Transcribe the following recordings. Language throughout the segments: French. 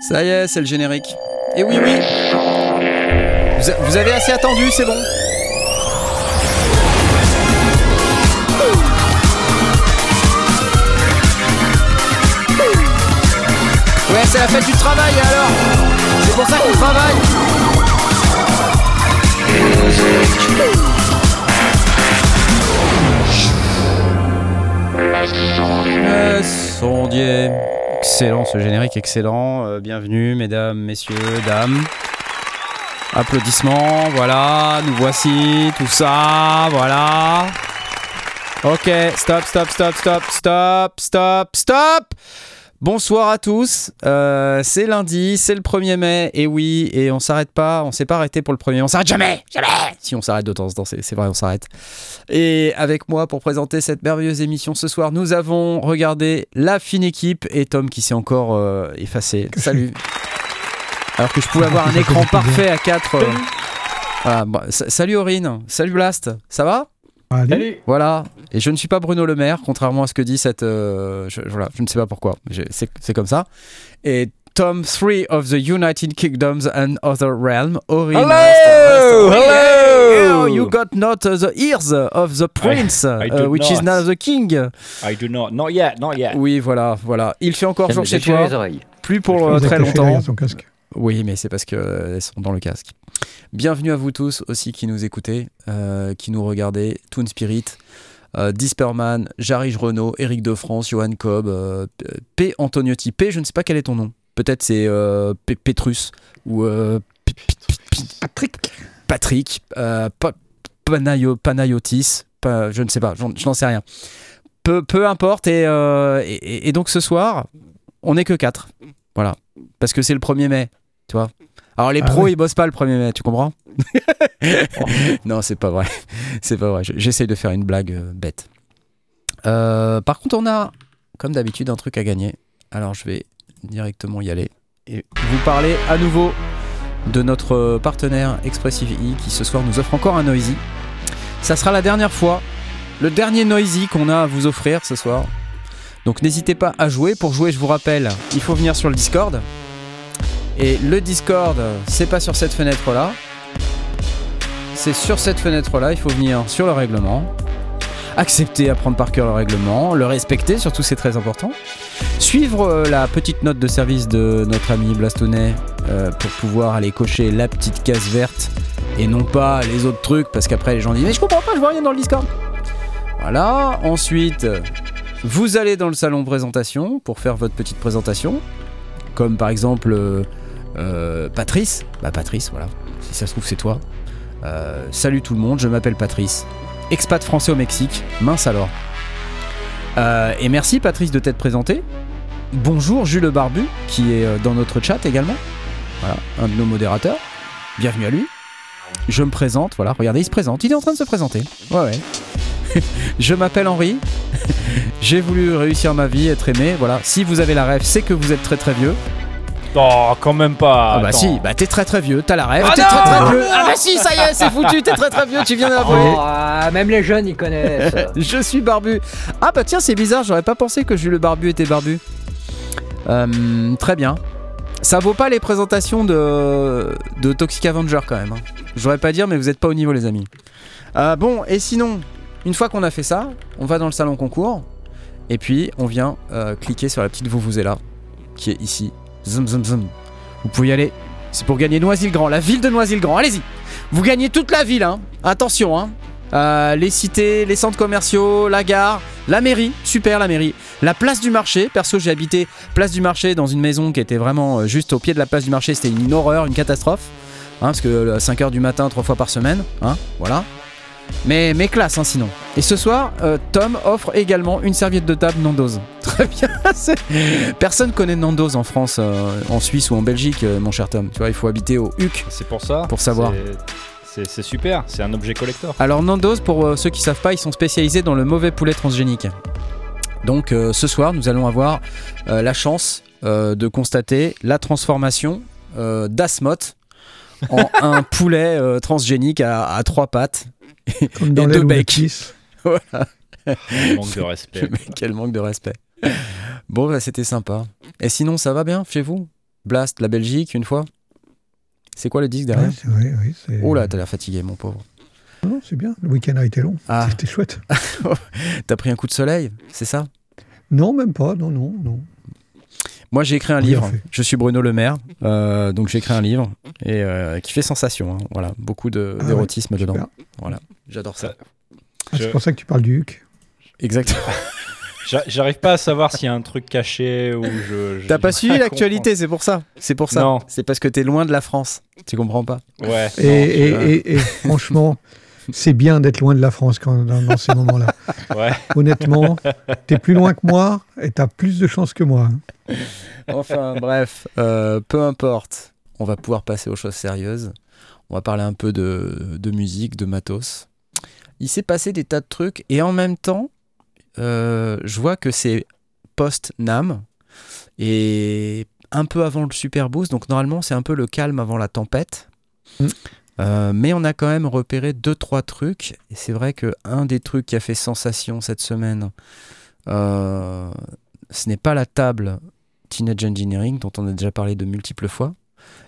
Ça y est, c'est le générique. Et oui, oui. Vous, avez assez attendu, c'est bon. Ouais, c'est la fête du travail alors C'est pour ça qu'on travaille Euh, sondier. Excellent ce générique, excellent. Euh, bienvenue, mesdames, messieurs, dames. Applaudissements, voilà, nous voici, tout ça, voilà. Ok, stop, stop, stop, stop, stop, stop, stop. Bonsoir à tous, Euh, c'est lundi, c'est le 1er mai, et oui, et on s'arrête pas, on s'est pas arrêté pour le 1er, on s'arrête jamais, jamais Si on s'arrête de temps en temps, c'est vrai, on s'arrête. Et avec moi pour présenter cette merveilleuse émission ce soir, nous avons regardé la fine équipe et Tom qui s'est encore euh, effacé. Salut Alors que je pouvais avoir un écran parfait à 4. Voilà, bon, sa- salut Aurine, salut Blast, ça va? Allez. voilà, et je ne suis pas Bruno Le Maire, contrairement à ce que dit cette. euh, je, voilà, je ne sais pas pourquoi, c'est comme ça. Et Tom 3 of the United Kingdoms and Other Realm, Aurine. Hello! Hello! You got not the ears of the prince, I uh, do which is not. now the king. I do not. Not yet. Not yet. Oui, voilà, voilà. Il fait encore jour chez toi, les oreilles. plus pour euh, très longtemps. son casque. Oui, mais c'est parce qu'elles sont dans le casque. Bienvenue à vous tous aussi qui nous écoutez, euh, qui nous regardez, Toon Spirit, euh, Disperman, Jarige Renault, Eric de France, Johan Cobb, euh, P. Antoniotti. P, je ne sais pas quel est ton nom. Peut-être c'est Petrus ou Patrick. Patrick, Pa- Panayo- Panayotis, Pa- je ne sais pas, je n'en sais rien. Peu, peu importe, et- et donc ce soir, on n'est que 4. Voilà. Parce que c'est le 1er mai, tu vois. Alors les Ah pros, oui. ils bossent pas le 1er mai, tu comprends? Non, c'est pas vrai. C'est pas vrai. Je- J'essaye de faire une blague euh, bête. Euh, par contre, on a, comme d'habitude, un truc à gagner. Alors je vais directement y aller et vous parler à nouveau de notre partenaire Expressive E qui ce soir nous offre encore un Noisy. Ça sera la dernière fois, le dernier Noisy qu'on a à vous offrir ce soir. Donc n'hésitez pas à jouer. Pour jouer, je vous rappelle, il faut venir sur le Discord. Et le Discord, c'est pas sur cette fenêtre là. C'est sur cette fenêtre là, il faut venir sur le règlement. Accepter, apprendre par cœur le règlement, le respecter, surtout c'est très important. Suivre euh, la petite note de service de notre ami Blastonnet euh, pour pouvoir aller cocher la petite case verte et non pas les autres trucs parce qu'après les gens disent mais je comprends pas, je vois rien dans le Discord. Voilà, ensuite vous allez dans le salon présentation pour faire votre petite présentation, comme par exemple euh, Patrice. Bah Patrice, voilà, si ça se trouve c'est toi. Euh, salut tout le monde, je m'appelle Patrice, expat français au Mexique, mince alors. Euh, et merci Patrice de t'être présenté. Bonjour Jules Le Barbu, qui est euh, dans notre chat également. Voilà, un de nos modérateurs. Bienvenue à lui. Je me présente, voilà, regardez, il se présente, il est en train de se présenter. Ouais, ouais. je m'appelle Henri. J'ai voulu réussir ma vie, être aimé. Voilà, si vous avez la rêve, c'est que vous êtes très très vieux. Oh, quand même pas. Ah, bah Attends. si, bah t'es très très vieux, t'as la rêve, Ah t'es très très vieux. Ah bah si, ça y est, c'est foutu, t'es très très vieux, tu viens d'avouer. Oh, ah, même les jeunes, ils connaissent. Je suis barbu. Ah bah tiens, c'est bizarre, j'aurais pas pensé que Jules le Barbu était barbu. Euh, très bien. Ça vaut pas les présentations de, de Toxic Avenger quand même. hein. J'aurais pas dire, mais vous êtes pas au niveau, les amis. Euh, bon, et sinon, une fois qu'on a fait ça, on va dans le salon concours. Et puis, on vient euh, cliquer sur la petite Vuvuzela qui est ici. Zoom, zoom, zoom. Vous pouvez y aller. C'est pour gagner Noisy-le-Grand, la ville de Noisy-le-Grand. Allez-y. Vous gagnez toute la ville, hein. Attention, hein. Euh, les cités, les centres commerciaux, la gare, la mairie, super la mairie, la place du marché. Perso, j'ai habité place du marché dans une maison qui était vraiment euh, juste au pied de la place du marché. C'était une horreur, une catastrophe. Hein, parce que à 5h du matin, trois fois par semaine. Hein, voilà. Mais, mais classe, hein, sinon. Et ce soir, euh, Tom offre également une serviette de table Nando's. Très bien. Personne connaît Nando's en France, euh, en Suisse ou en Belgique, euh, mon cher Tom. Tu vois, il faut habiter au HUC. C'est pour ça. Pour savoir. C'est- super. C'est un objet collector. Alors Nando's, pour ceux qui savent pas, ils sont spécialisés dans le mauvais poulet transgénique. Donc ce soir, nous allons avoir la chance de constater la transformation d'Asmoth en un poulet transgénique à, à trois pattes. Comme dans Et les deux loups becs. Baptistes. Manque de respect. Mais Quel manque de respect. Bon, bah, c'était sympa. Et sinon, ça va bien chez vous? Blast, la Belgique, une fois? C'est quoi le disque derrière? Ouais, oui, Oh là, t'as l'air fatigué, mon pauvre. Non, c'est bien. Le week-end a été long. Ah. C'était chouette. T'as pris un coup de soleil, c'est ça? Non, même pas. Non, non, non. Moi, j'ai écrit un livre. fait. Je suis Bruno Le Maire, euh, donc j'ai écrit un livre et euh, qui fait sensation. hein. Voilà, beaucoup de- Ah d'érotisme ouais, dedans. Voilà, j'adore ça. Ah, Je- C'est pour ça que tu parles du Huc. Exactement. J'a- J'arrive pas à savoir s'il y a un truc caché ou je. je- T'as pas suivi l'actualité, c'est pour ça. C'est pour ça. Non. C'est parce que t'es loin de la France. Tu comprends pas. Ouais. Et, non, et- je- et- et franchement, c'est bien d'être loin de la France quand, dans, dans ces moments-là. Ouais. Honnêtement, t'es plus loin que moi et t'as plus de chance que moi. Enfin, bref, euh, peu importe. On va pouvoir passer aux choses sérieuses. On va parler un peu de, de musique, de matos. Il s'est passé des tas de trucs et en même temps, euh, je vois que c'est post-NAM et un peu avant le Super Boost. Donc normalement, c'est un peu le calme avant la tempête. Mm. Euh, mais on a quand même repéré deux trois trucs et c'est vrai que un des trucs qui a fait sensation cette semaine, euh, ce n'est pas la table Teenage Engineering, dont on a déjà parlé de multiples fois.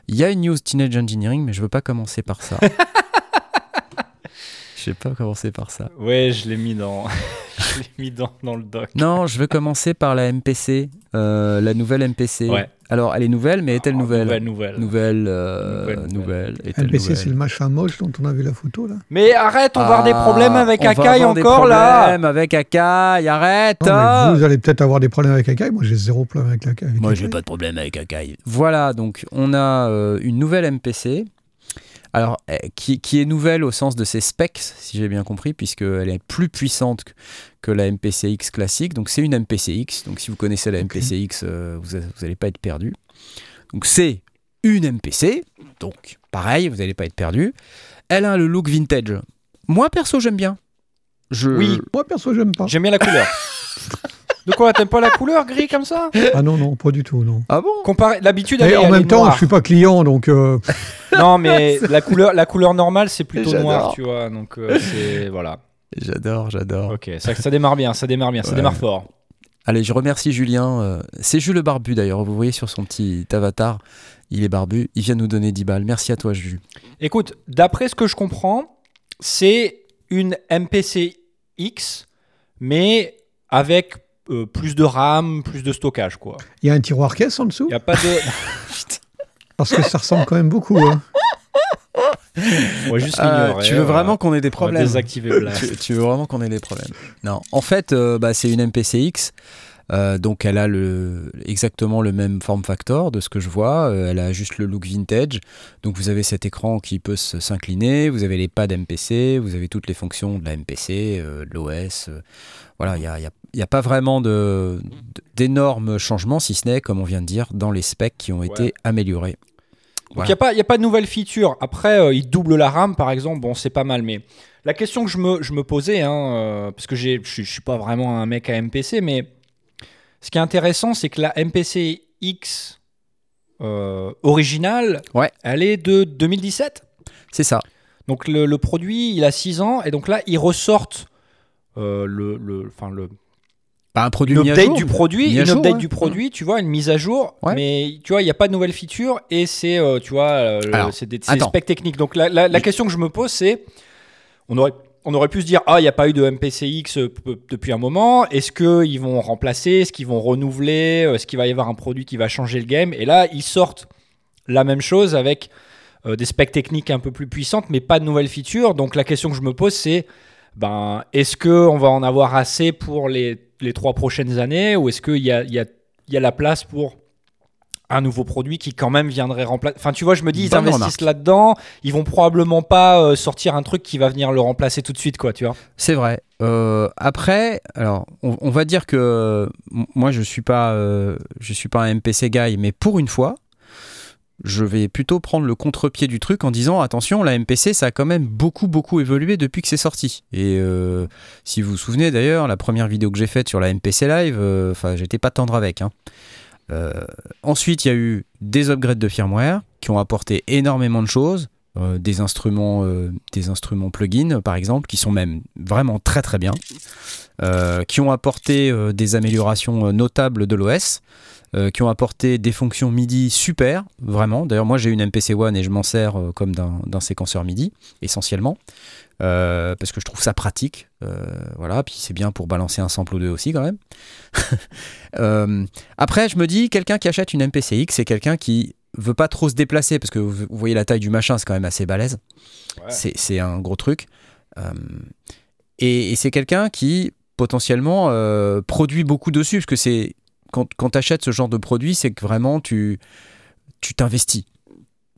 Il y a une news Teenage Engineering, mais je veux pas commencer par ça. je vais pas commencer par ça. Ouais, je l'ai mis dans. je l'ai mis dans, dans le doc. Non, je veux commencer par la MPC, euh, la nouvelle MPC. Ouais. Alors, elle est nouvelle, mais est-elle Oh, nouvelle Nouvelle, nouvelle. Nouvelle, euh, Nouvelle, nouvelle. nouvelle. LPC, nouvelle c'est le machin moche dont on a vu la photo là. Mais arrête, on va avoir des Ah, problèmes avec on va Akai avoir des encore là. problèmes avec Akai, arrête Non, hein. mais vous allez peut-être avoir des problèmes avec Akai. Moi, j'ai zéro problème avec Akai. Moi, j'ai pas de problème avec Akai. Voilà, donc on a euh, une nouvelle MPC. Alors, euh, qui, qui est nouvelle au sens de ses specs, si j'ai bien compris, puisqu'elle est plus puissante que, que la MPCX classique. Donc, c'est une MPCX. Donc, si vous connaissez la Ok. MPCX, euh, vous n'allez pas être perdu. Donc, c'est une MPC. Donc, pareil, vous n'allez pas être perdu. Elle a le look vintage. Moi, perso, j'aime bien. Je... Oui. Moi, perso, j'aime pas. J'aime bien la couleur. De quoi T'aimes pas la couleur gris comme ça Ah non, non, pas du tout, non. Ah bon Comparé, l'habitude. est- en même temps, noire. je suis pas client, donc euh, Non, mais la couleur, la couleur normale, c'est plutôt noir, tu vois. Donc euh, c'est voilà. J'adore, j'adore. Ok, ça, ça démarre bien, ça démarre bien, ça démarre fort. Allez, je remercie Julien. euh, c'est Jules le Barbu d'ailleurs. Vous voyez sur son petit avatar, il est barbu. Il vient nous donner 10 balles. Merci à toi, Jules. Écoute, d'après ce que je comprends, c'est une MPC X, mais avec euh, plus de RAM, plus de stockage, quoi. il y a un tiroir caisse en dessous. Il y a pas de. Parce que ça ressemble quand même beaucoup. hein. Juste Euh, tu veux voilà. vraiment qu'on ait des On va problèmes désactiver Blast. tu, tu veux vraiment qu'on ait des problèmes Non. En fait, euh, bah, c'est une MPCX. Euh, donc elle a le, exactement le même form factor de ce que je vois. Euh, elle a juste le look vintage. Donc vous avez cet écran qui peut s'incliner. Vous avez les pads MPC. Vous avez toutes les fonctions de la MPC, euh, de l'OS. voilà, il n'y a, il y a- il y a pas vraiment d'énormes changements, si ce n'est, comme on vient de dire, dans les specs qui ont été améliorés. Donc il n'y a, pas- y a pas de nouvelles features. Après, il double la RAM, par exemple. Bon, c'est pas mal. Mais la question que je me, je me posais, hein, parce que je ne suis pas vraiment un mec à MPC, mais ce qui est intéressant, c'est que la MPC X euh, originale, Ouais. elle est de 2017. C'est ça. Donc le, le produit, il a 6 ans. Et donc là, ils ressortent euh, le, le, enfin, le, Pas un produit update jour, du produit, une jour, update ouais. du produit, tu vois, une mise à jour, Ouais. mais tu vois, il n'y a pas de nouvelles features et c'est, euh, tu vois, euh, c'est des, des specs techniques. Donc la, la- la question que je me pose, c'est, on aurait, on aurait pu se dire, ah, il n'y a pas eu de MPCX euh, depuis un moment, est-ce qu'ils vont remplacer, est-ce qu'ils vont renouveler, Euh, est-ce qu'il va y avoir un produit qui va changer le game? Et là, ils sortent la même chose avec euh, des specs techniques un peu plus puissantes, mais pas de nouvelles features. Donc la question que je me pose, c'est, ben, est-ce qu'on va en avoir assez pour les, les trois prochaines années? Ou est-ce qu'il y a, y, a, y a la place pour un nouveau produit qui quand même viendrait remplacer Enfin, tu vois, je me dis, ils Bonne investissent là-dedans, ils vont probablement pas euh, sortir un truc qui va venir le remplacer tout de suite, quoi, tu vois. C'est vrai. Euh, après, alors, on, on va dire que moi, je suis pas, euh, je suis pas un MPC guy, mais pour une fois, je vais plutôt prendre le contre-pied du truc en disant attention, la MPC, ça a quand même beaucoup, beaucoup évolué depuis que c'est sorti. Et euh, si vous vous souvenez d'ailleurs, la première vidéo que j'ai faite sur la MPC Live, euh, enfin, j'étais pas tendre avec. hein. Euh, ensuite, il y a eu des upgrades de firmware qui ont apporté énormément de choses. Euh, des instruments, euh, des instruments plugins par exemple, qui sont même vraiment très très bien, qui ont apporté des améliorations notables de l'OS. Euh, qui ont apporté des fonctions MIDI super, vraiment. D'ailleurs, moi j'ai une MPC One et je m'en sers euh, comme d'un séquenceur MIDI, essentiellement, euh, parce que je trouve ça pratique. Euh, voilà, puis c'est bien pour balancer un sample ou deux aussi quand même. Après, je me dis, quelqu'un qui achète une MPCX, c'est quelqu'un qui veut pas trop se déplacer, parce que vous vous voyez la taille du machin, c'est quand même assez balèze. Ouais. C'est c'est un gros truc. Et, et c'est quelqu'un qui potentiellement euh, produit beaucoup dessus, parce que c'est quand, quand tu achètes ce genre de produit, c'est que vraiment tu tu t'investis,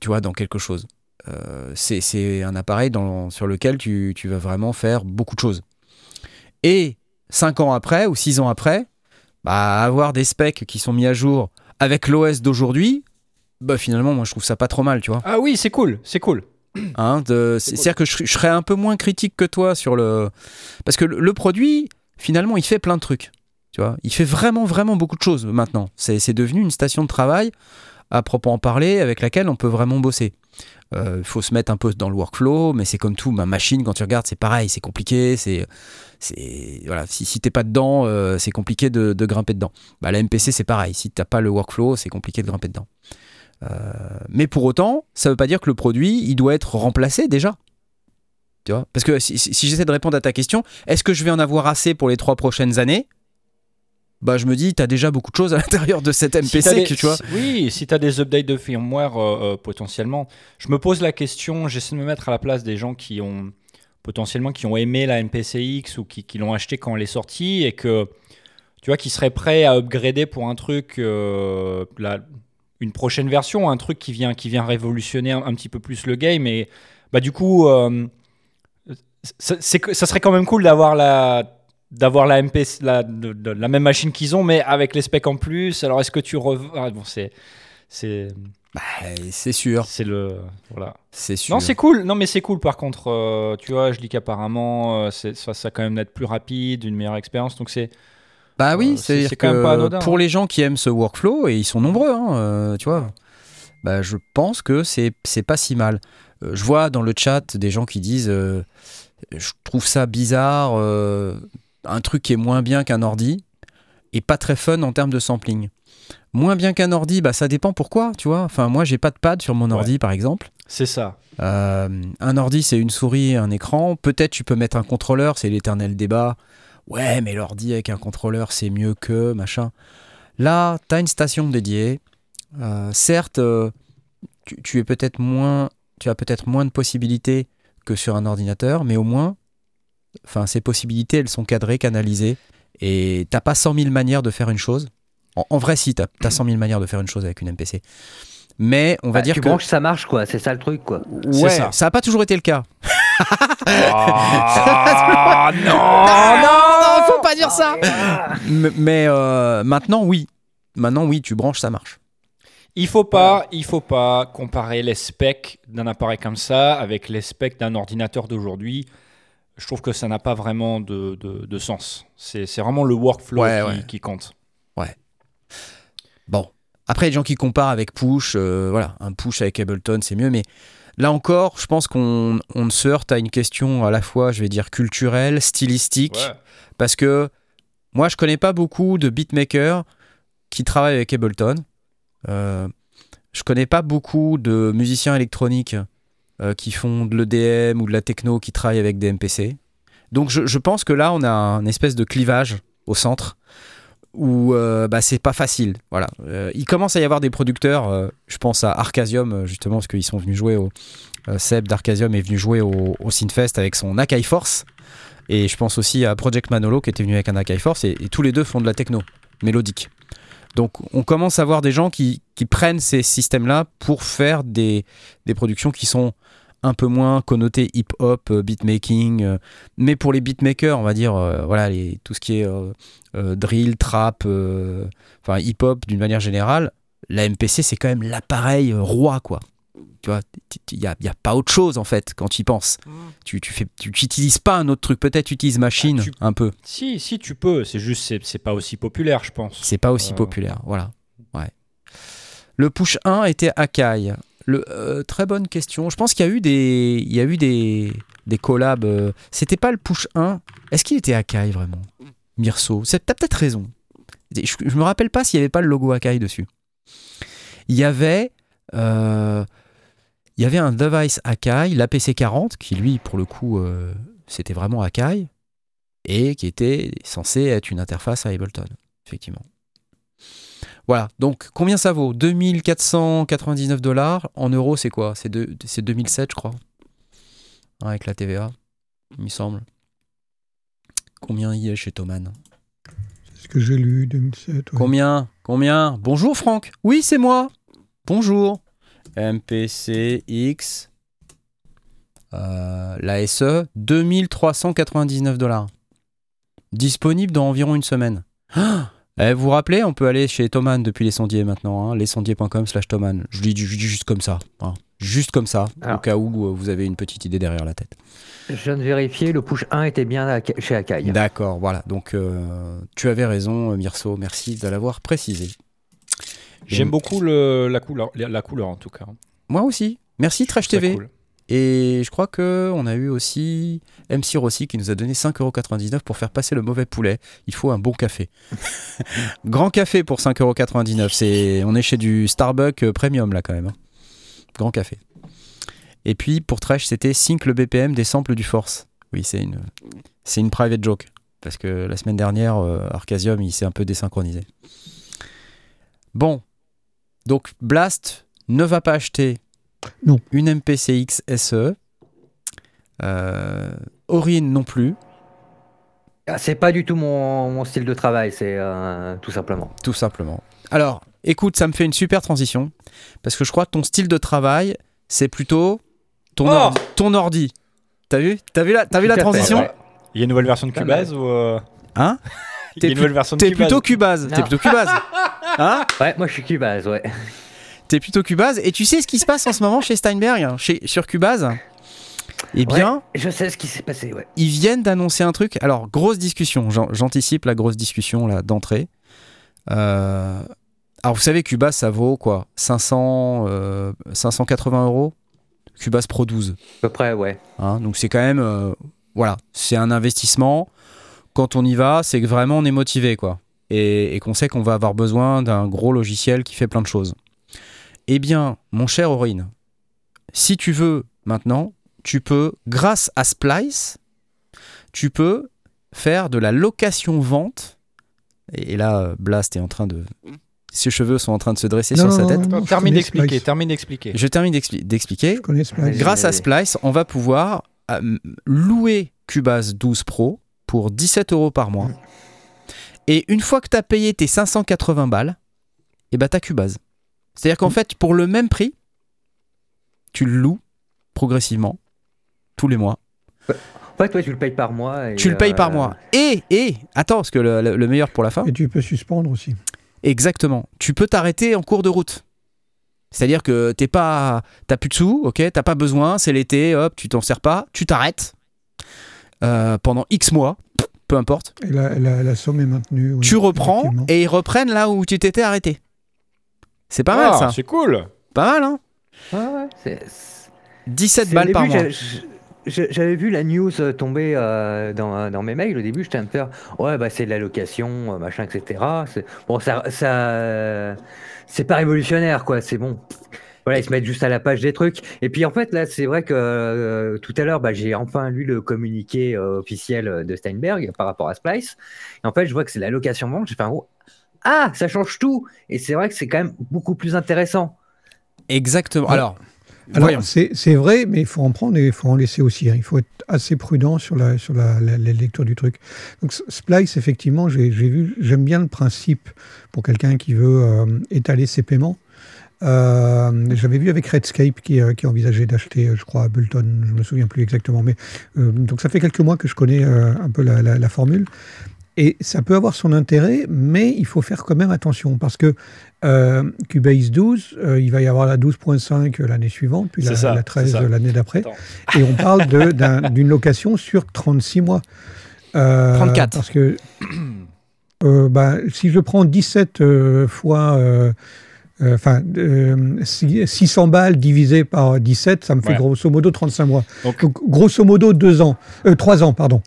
tu vois, dans quelque chose. Euh, c'est c'est un appareil dans, sur lequel tu, tu vas vraiment faire beaucoup de choses. Et 5 ans après ou 6 ans après, bah, avoir des specs qui sont mis à jour avec l'OS d'aujourd'hui, bah, finalement, moi je trouve ça pas trop mal, tu vois. Ah oui, c'est cool, c'est cool. Hein, C'est-à-dire que je, je serais un peu moins critique que toi sur le. Parce que le, le produit, finalement, il fait plein de trucs. Tu vois, il fait vraiment, vraiment beaucoup de choses maintenant. C'est devenu une station de travail à proprement parler avec laquelle on peut vraiment bosser. Euh, Il faut se mettre un peu dans le workflow, mais c'est comme tout. Ma machine, quand tu regardes, c'est pareil, c'est compliqué. C'est, voilà. Si, si t'es pas dedans, euh, c'est compliqué de, grimper dedans. Bah, la MPC, c'est pareil. Si t'as pas le workflow, c'est compliqué de grimper dedans. Euh, mais pour autant, ça veut pas dire que le produit, il doit être remplacé déjà. Tu vois Parce que si j'essaie de répondre à ta question, est-ce que je vais en avoir assez pour les trois prochaines années? Bah, je me dis, t'as déjà beaucoup de choses à l'intérieur de cette MPC, t'as des- que, tu vois. si- oui, si tu as des updates de firmware euh, euh, potentiellement. Je me pose la question, j'essaie de me mettre à la place des gens qui ont potentiellement qui ont aimé la MPCX ou qui, qui l'ont acheté quand elle est sortie et que tu vois qui seraient prêts à upgrader pour un truc euh, la- une prochaine version, un truc qui vient qui vient révolutionner un, un petit peu plus le game et bah du coup euh, ça serait quand même cool d'avoir la d'avoir la MP la, de- de- la même machine qu'ils ont mais avec les specs en plus alors est-ce que tu rev... ah, bon c'est c'est Bah, c'est sûr, c'est le voilà c'est sûr. non c'est cool non mais c'est cool par contre euh, tu vois je lis qu'apparemment euh, c'est- ça ça va quand même être plus rapide une meilleure expérience donc c'est Bah oui, Euh, c'est- quand même pas anodin, pour hein. les gens qui aiment ce workflow, et ils sont nombreux, hein, tu vois, bah, je pense que c'est c'est pas si mal. Je vois dans le chat des gens qui disent Je trouve ça bizarre, euh, un truc qui est moins bien qu'un ordi, et pas très fun en termes de sampling. Moins bien qu'un ordi, bah, ça dépend pourquoi, tu vois. Enfin, moi, j'ai pas de pad sur mon Ouais. ordi, par exemple. c'est ça Euh, un ordi, c'est une souris et un écran. Peut-être tu peux mettre un contrôleur, c'est l'éternel débat. Ouais, mais l'ordi avec un contrôleur, c'est mieux que machin. Là, tu as une station dédiée. Euh, certes, euh, tu, tu es peut-être moins, tu as peut-être moins de possibilités que sur un ordinateur, mais au moins, enfin, ces possibilités, elles sont cadrées, canalisées, et t'as pas 100 000 manières de faire une chose. En, en vrai, si, t'as as 100 000 manières de faire une chose avec une MPC. Mais on va Bah, dire tu que branches, ça marche quoi, c'est ça le truc quoi. C'est ouais, ça. ça n'a pas toujours été le cas. ah non non, faut pas dire ça. M- Mais euh, maintenant, oui. Maintenant, oui, tu branches, ça marche. Il faut pas, il faut pas comparer les specs d'un appareil comme ça avec les specs d'un ordinateur d'aujourd'hui. Je trouve que ça n'a pas vraiment de, de- de sens. C'est c'est vraiment le workflow Ouais, qui, ouais. qui compte. Bon. Après, les gens qui comparent avec Push, euh, voilà, un Push avec Ableton, c'est mieux. Mais là encore, je pense qu'on on se heurte à une question à la fois, je vais dire, culturelle, stylistique. Parce que moi, je connais pas beaucoup de beatmakers qui travaillent avec Ableton. Euh, je connais pas beaucoup de musiciens électroniques euh, qui font de l'EDM ou de la techno qui travaillent avec des MPC. Donc je, pense que là, on a un espèce de clivage au centre où euh, bah, c'est pas facile. Voilà. Euh, il commence à y avoir des producteurs, euh, je pense à Arcasium, justement, parce qu'ils sont venus jouer au. Seb d'Arcasium est venu jouer au, au Synfest avec son Akai Force. Et je pense aussi à Project Manolo qui était venu avec un Akai Force. Et, tous les deux font de la techno, mélodique. Donc on commence à voir des gens qui, prennent ces systèmes-là pour faire des productions qui sont un peu moins connotées hip-hop, euh, beatmaking. euh, mais pour les beatmakers, on va dire, euh, voilà, les, tout ce qui est drill, trap, enfin hip-hop d'une manière générale, la MPC c'est quand même l'appareil roi, quoi. Tu vois, il n'y a, y a pas autre chose en fait quand tu y penses. Tu tu fais, tu n'utilises pas un autre truc. Peut-être tu utilises machine Ah, tu- un peu. Si, si tu peux. C'est juste, c'est c'est pas aussi populaire, je pense. C'est pas aussi Euh. populaire, voilà. Ouais. Le push 1 était Akai. Euh, très bonne question. Je pense qu'il y a eu des, il y a eu des, collabs. euh, C'était pas le push 1. Est-ce qu'il était Akai vraiment? Mirso. T'as peut-être raison. Je, je me rappelle pas s'il y avait pas le logo Akai dessus. Il y avait. euh, il y avait un device Akai, l'APC40, qui lui, pour le coup, c'était vraiment Akai, et qui était censé être une interface à Ableton, effectivement. Voilà, donc combien ça vaut? 2499 dollars. En euros, c'est quoi? C'est de- c'est 2007, je crois. Avec la TVA, il me semble. Combien il y a chez Thomann? C'est ce que j'ai lu, 2007. ouais. Combien? Combien? Bonjour Franck. Oui, c'est moi. Bonjour. MPCX. Euh, la SE, 2399 dollars. Disponible dans environ une semaine. Ah Eh, vous vous rappelez, on peut aller chez Thomann depuis les sondiers maintenant, hein, lesondiers.com slash Thomann. Je dis, je dis juste comme ça. hein. Juste comme ça, au cas où euh, vous avez une petite idée derrière la tête. Je viens de vérifier, le push 1 était bien à- chez Akai. D'accord, voilà. Donc, euh, tu avais raison, Mirso. Merci de l'avoir précisé. J'aime beaucoup le, la, couleur, la couleur, en tout cas. Moi aussi. Merci Trash TV. cool. Et je crois que on a eu aussi MC Rossi qui nous a donné 5,99€ pour faire passer le mauvais poulet. Il faut un bon café. Grand café pour 5,99€. C'est, on est chez du Starbucks euh, Premium là quand même. hein. Grand café. Et puis pour Trash, c'était Sync le BPM des samples du Force. Oui, c'est une, c'est une private joke. Parce que la semaine dernière, euh, Arcasium, il s'est un peu désynchronisé. Bon. Donc Blast ne va pas acheter Non. une MPCX SE. Euh, Orin non plus, Ah, c'est pas du tout mon, mon style de travail, c'est euh, tout simplement. tout simplement. Alors, écoute, ça me fait une super transition. Parce que je crois que ton style de travail, c'est plutôt ton, Oh ordi, ton ordi. T'as vu? T'as vu la, t'as vu la transition? ouais. Il y a une nouvelle version de. Cubase ou. euh, Hein? Il y a T'es une nouvelle version de T'es Cubase. plutôt Cubase. T'es plutôt Cubase. Hein? Ouais, moi je suis Cubase, ouais. T'es plutôt Cubase. Et tu sais ce qui se passe en ce moment chez Steinberg, chez, sur Cubase? Eh bien, Ouais, je sais ce qui s'est passé, ouais. ils viennent d'annoncer un truc. Alors, grosse discussion. J'an- J'anticipe la grosse discussion là d'entrée. Euh, alors, vous savez, Cubase, ça vaut quoi 500, euh, 580 euros? Cubase Pro 12. À peu près, ouais. hein. donc, c'est quand même. euh, voilà, c'est un investissement. Quand on y va, c'est que vraiment on est motivé, quoi. Et, et qu'on sait qu'on va avoir besoin d'un gros logiciel qui fait plein de choses. Eh bien, mon cher Aurine, si tu veux maintenant, tu peux, grâce à Splice, tu peux faire de la location-vente. Et, et là, euh, Blast est en train de. Ses cheveux sont en train de se dresser Non, sur sa tête. non, non, je Termine d'expliquer, Splice. termine d'expliquer. Je termine d'expli- d'expliquer. Grâce à Splice, on va pouvoir euh, louer Cubase 12 Pro pour 17 euros par mois. Et une fois que tu as payé tes 580 balles, et bah t'as Cubase. C'est-à-dire qu'en fait, pour le même prix, tu le loues progressivement, tous les mois. En fait, ouais, tu le payes par mois. et, Tu le payes par euh, mois. Et, et, attends, parce que le, le- le meilleur pour la fin, Et tu peux suspendre aussi. Exactement. Tu peux t'arrêter en cours de route. C'est-à-dire que t'es pas, t'as plus de sous, ok, t'as pas besoin, c'est l'été, hop, tu t'en sers pas, tu t'arrêtes euh, pendant X mois, peu importe. Et la, la, la somme est maintenue. oui, tu reprends et ils reprennent là où tu t'étais arrêté. C'est pas mal Ah, ça. C'est cool. Pas mal, hein Ouais, ouais, c'est- c'est- 17 c'est- balles par mois. J'avais vu la news euh, tomber euh, dans, dans mes mails. Au début, j'étais me faire Ouais, bah c'est de la location, euh, machin, etc. Bon, ça. ça c'est pas révolutionnaire, quoi. C'est bon. Voilà, ils se mettent juste à la page des trucs. Et puis en fait, là, c'est vrai que euh, tout à l'heure, bah, j'ai enfin lu le communiqué euh, officiel de Steinberg par rapport à Splice. Et en fait, je vois que c'est la location vente. J'ai fait un oh, Ah, ça change tout. Et c'est vrai que c'est quand même beaucoup plus intéressant. Exactement. Ouais. Alors, c'est c'est vrai, mais il faut en prendre et il faut en laisser aussi. hein. Il faut être assez prudent sur la, sur la, la- la lecture du truc. Donc, Splice, effectivement, j'ai j'ai vu, j'aime bien le principe pour quelqu'un qui veut euh, étaler ses paiements. Euh, J'avais vu avec Redscape qui, euh, qui envisageait d'acheter, je crois, Ableton, je me souviens plus exactement. Mais euh, donc, ça fait quelques mois que je connais euh, un peu la, la- la formule. Et ça peut avoir son intérêt, mais il faut faire quand même attention parce que euh, Cubase 12, euh, il va y avoir la 12.5 l'année suivante, puis la, C'est ça, la 13 c'est ça. l'année d'après. Et on parle d'une location sur 36 mois. Euh, 34. Parce que euh, bah, si je prends 17 euh, fois. euh, euh, Enfin, euh, si- 600 balles divisé par 17, ça me fait Ouais. grosso modo 35 mois. Donc- Donc, grosso modo 2 ans, euh, 3 ans, pardon.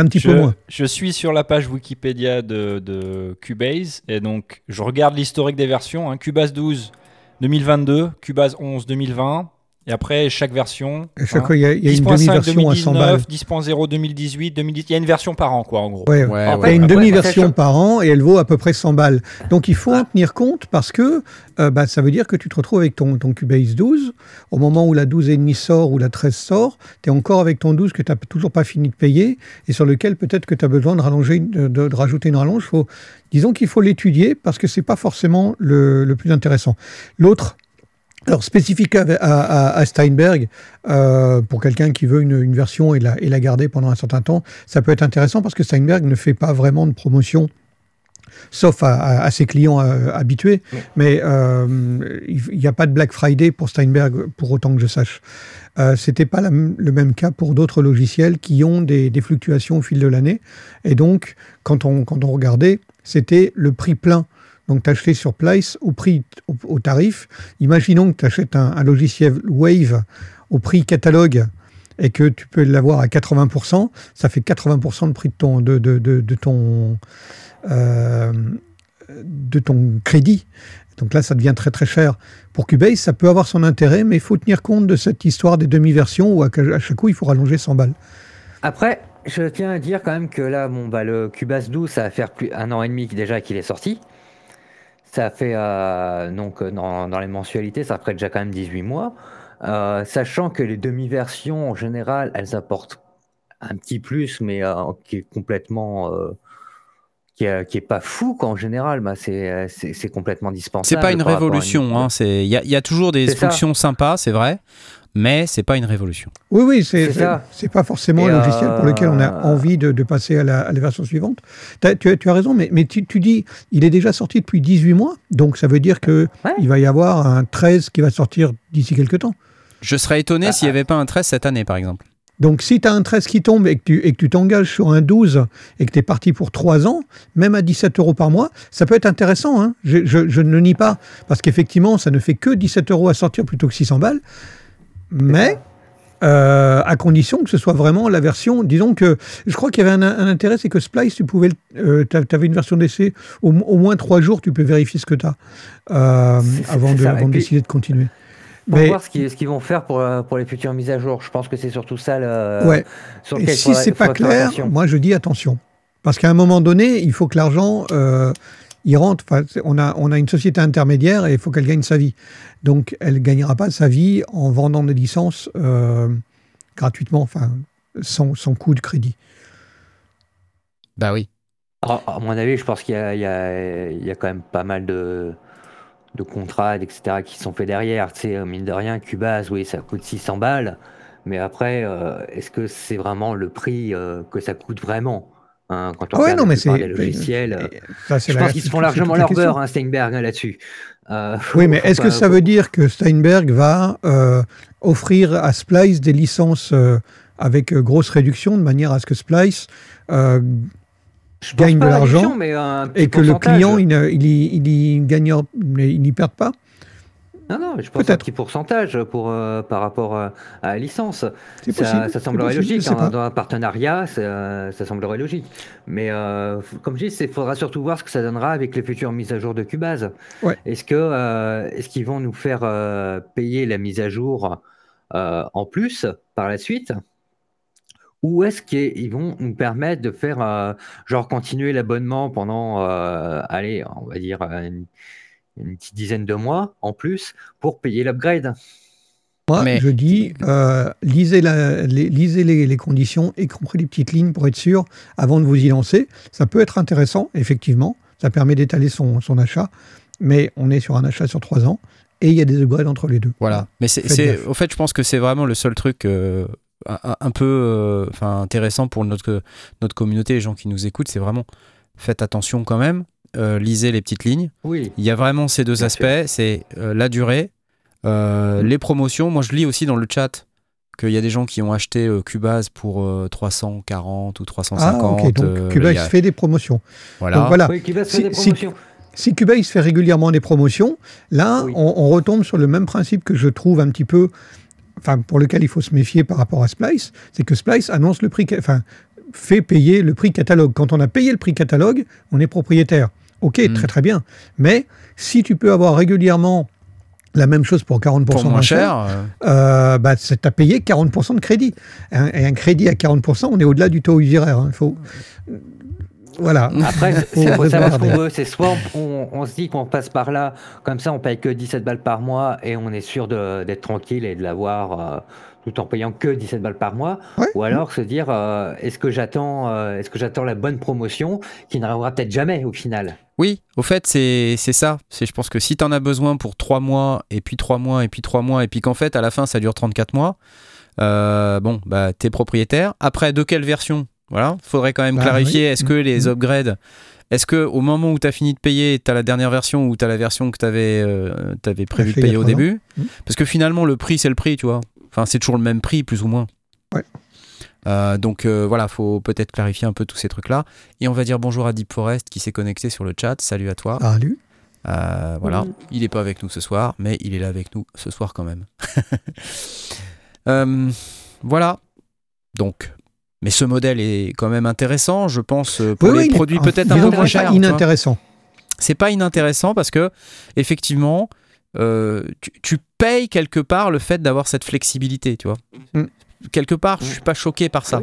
Un petit je, peu moins. je suis sur la page Wikipédia de, de Cubase et donc je regarde l'historique des versions. hein. Cubase 12 2022, Cubase 11 2020 et après chaque version. Chaque hein. fois, il y a, il y a une 10.5 demi-version à 100 balles. 2019, 10.0 2018, 2010. Il y a une version par an quoi en gros. Ouais, Ouais, En Il y ouais, a une demi-version par an et elle vaut à peu près 100 balles. Donc il faut en tenir compte parce que euh, bah, ça veut dire que tu te retrouves avec ton, ton Cubase 12. Au moment où la 12,5 sort ou la 13 sort, tu es encore avec ton 12 que tu n'as toujours pas fini de payer et sur lequel peut-être que tu as besoin de, rallonger, de, de- de rajouter une rallonge. Faut, disons qu'il faut l'étudier parce que c'est pas forcément le, le plus intéressant. L'autre, alors spécifique à, à- à Steinberg, euh, pour quelqu'un qui veut une, une version et la, et la garder pendant un certain temps, ça peut être intéressant parce que Steinberg ne fait pas vraiment de promotion, sauf à, à- à ses clients euh, habitués. Oui. Mais euh, il n'y a pas de Black Friday pour Steinberg, pour autant que je sache. Euh, C'était pas la le même cas pour d'autres logiciels qui ont des, des fluctuations au fil de l'année. Et donc, quand on, quand on regardait, c'était le prix plein. Donc, tu achetais sur Place au prix, au, tarif. Imaginons que tu achètes un, logiciel Wave au prix catalogue et que tu peux l'avoir à 80%, ça fait 80% de prix de ton, de, de, de, ton, euh, de ton crédit. Donc là, ça devient très très cher. Pour Cubase, ça peut avoir son intérêt, mais il faut tenir compte de cette histoire des demi-versions où à, chaque coup, il faut rallonger 100 balles. Après, je tiens à dire quand même que là, bon, bah, le Cubase 12, ça va faire plus un an et demi déjà qu'il est sorti. Ça fait, euh, donc, euh, dans, dans les mensualités, ça ferait déjà quand même 18 mois. Euh, sachant que les demi-versions, en général, elles apportent un petit plus, mais euh, qui est complètement. euh, qui, est, qui est pas fou, qu'en général, bah, c'est, c'est, c'est complètement C'est dispensable. pas une révolution. hein, c'est- Il y, a- il y a toujours des C'est ça. fonctions sympas, c'est vrai, mais c'est pas une révolution. Oui, oui, c'est C'est pas forcément Et, un logiciel pour lequel on a euh, envie de, de passer à la, à la version suivante. Tu, as, tu as raison, mais, mais tu, tu dis, il est déjà sorti depuis 18 mois, donc ça veut dire que Ouais. il va y avoir un 13 qui va sortir d'ici quelques temps. Je serais étonné Ah, s'il n'y avait pas un 13 cette année, par exemple. Donc, si tu as un 13 qui tombe et que tu et que tu t'engages sur un 12 et que tu es parti pour 3 ans, même à 17 euros par mois, ça peut être intéressant. hein. Je, je- je ne le nie pas, parce qu'effectivement, ça ne fait que 17 euros à sortir plutôt que 600 balles. Mais euh, à condition que ce soit vraiment la version. Disons que je crois qu'il y avait un, un intérêt, c'est que Splice, tu pouvais, euh, avais une version d'essai, au, au moins 3 jours, tu peux vérifier ce que tu as c'est- avant, de, avant décider de continuer. Pour Mais- voir ce qu'ils, vont faire pour, euh, pour les futures mises à jour. Je pense que c'est surtout ça le, Ouais. sur Et lequel si c'est pas clair, moi je dis attention. Parce qu'à un moment donné, il faut que l'argent, euh, il rentre. Enfin, on, a, on a une société intermédiaire et il faut qu'elle gagne sa vie. Donc elle ne gagnera pas sa vie en vendant des licences euh, gratuitement, enfin, sans, sans coût de crédit. Bah oui. À, à mon avis, je pense qu'il y a, y y quand même pas mal de, de contrats, etc., qui sont faits derrière. Tu sais, mine de rien, Cubase, oui, ça coûte 600 balles. Mais après, euh, est-ce que c'est vraiment le prix euh, que ça coûte vraiment? Hein, Quand on Ah ouais, regarde non, mais c'est. logiciels. c'est je la- pense qu'ils se font largement leur beurre, hein, Steinberg, là-dessus. Euh, Oui, mais est-ce que ça veut dire que Steinberg va euh, offrir à Splice des licences euh, avec euh, grosse réduction, de manière à ce que Splice je gagne de la l'argent et que le client, il, il, il gagne, il n'y perde pas? Non, non, je pense un Peut-être. petit pourcentage pour, euh, par rapport euh, à la licence. Ça, possible. ça c'est semblerait possible, logique. hein, dans un partenariat, ça, ça semblerait logique. Mais euh, comme je dis, il faudra surtout voir ce que ça donnera avec les futures mises à jour de Cubase. Ouais. Est-ce euh, qu'ils vont nous faire payer la mise à jour en plus par la suite? Ou est-ce qu'ils vont nous permettre de faire genre continuer l'abonnement pendant allez on va dire une, une petite dizaine de mois en plus pour payer l'upgrade Moi, Mais- je dis, euh, lisez, la- les, lisez les, les conditions, y compris les petites lignes pour être sûr avant de vous y lancer. Ça peut être intéressant, effectivement. Ça permet d'étaler son, son achat. Mais on est sur un achat sur trois ans et il y a des upgrades entre les deux. Voilà. Mais c'est, au fait, je pense que c'est vraiment le seul truc euh, un, un peu euh, enfin, intéressant pour notre, notre communauté, les gens qui nous écoutent. C'est vraiment faites attention quand même. Euh, lisez les petites lignes. oui Il y a vraiment ces deux Bien aspects c'est euh, la durée, euh, les promotions. Moi, je lis aussi dans le chat qu'il y a des gens qui ont acheté euh, Cubase pour euh, 340 ou 350. Ah, ok. Donc, euh, Cubase a- fait des promotions. voilà. Donc, voilà. oui Si- faire des si- promotions Si Cubase fait régulièrement des promotions, là, Oui. on, on retombe sur le même principe que je trouve un petit peu, enfin, pour lequel il faut se méfier par rapport à Splice, c'est que Splice annonce le prix, enfin, fait payer le prix catalogue. Quand on a payé le prix catalogue, on est propriétaire. Ok, Mm. très très bien. Mais si tu peux avoir régulièrement la même chose pour 40% Pour moins cher. euh, euh, bah, c'est à payer 40% de crédit. Un- Et un, crédit à 40%, on est au-delà du taux usuраire. hein. Il faut... Voilà. Après, c'est faut savoir ce qu'on veut. C'est soit on, on- on se dit qu'on passe par là, comme ça on paye que 17 balles par mois et on est sûr d'être tranquille et de l'avoir euh, tout en payant que 17 balles par mois. Ouais. Ou alors se dire euh, est-ce que j'attends euh, est-ce que j'attends la bonne promotion qui n'arrivera peut-être jamais au final? Oui, au fait, c'est c'est ça. C'est Je pense que si tu en as besoin pour 3 mois, et puis 3 mois, et puis 3 mois, et puis qu'en fait, à la fin, ça dure 34 mois, euh, bon, bah, t'es propriétaire. Après, de quelle version? Voilà, faudrait quand même Bah, clarifier. oui. Est-ce que les Mhm. upgrades, est-ce que au moment où tu as fini de payer, tu as la dernière version ou tu as la version que tu avais, prévu de payer au début? Mhm. Parce que finalement, le prix, c'est le prix, tu vois. Enfin, c'est toujours le même prix, plus ou moins. Ouais. Euh, donc euh, voilà, faut peut-être clarifier un peu tous ces trucs-là. Et on va dire bonjour à Deep Forest qui s'est connecté sur le chat. Salut à toi. Salut. Euh, voilà, il n'est pas avec nous ce soir, mais il est là avec nous ce soir quand même. Euh, voilà. Donc, mais ce modèle est quand même intéressant, je pense, euh, pour Oui, les produits peut-être un peu moins c'est pas chers. tu vois. inintéressant. C'est pas inintéressant parce que effectivement, euh, tu, tu payes quelque part le fait d'avoir cette flexibilité, tu vois. Mm. Quelque part, je suis pas choqué par ça.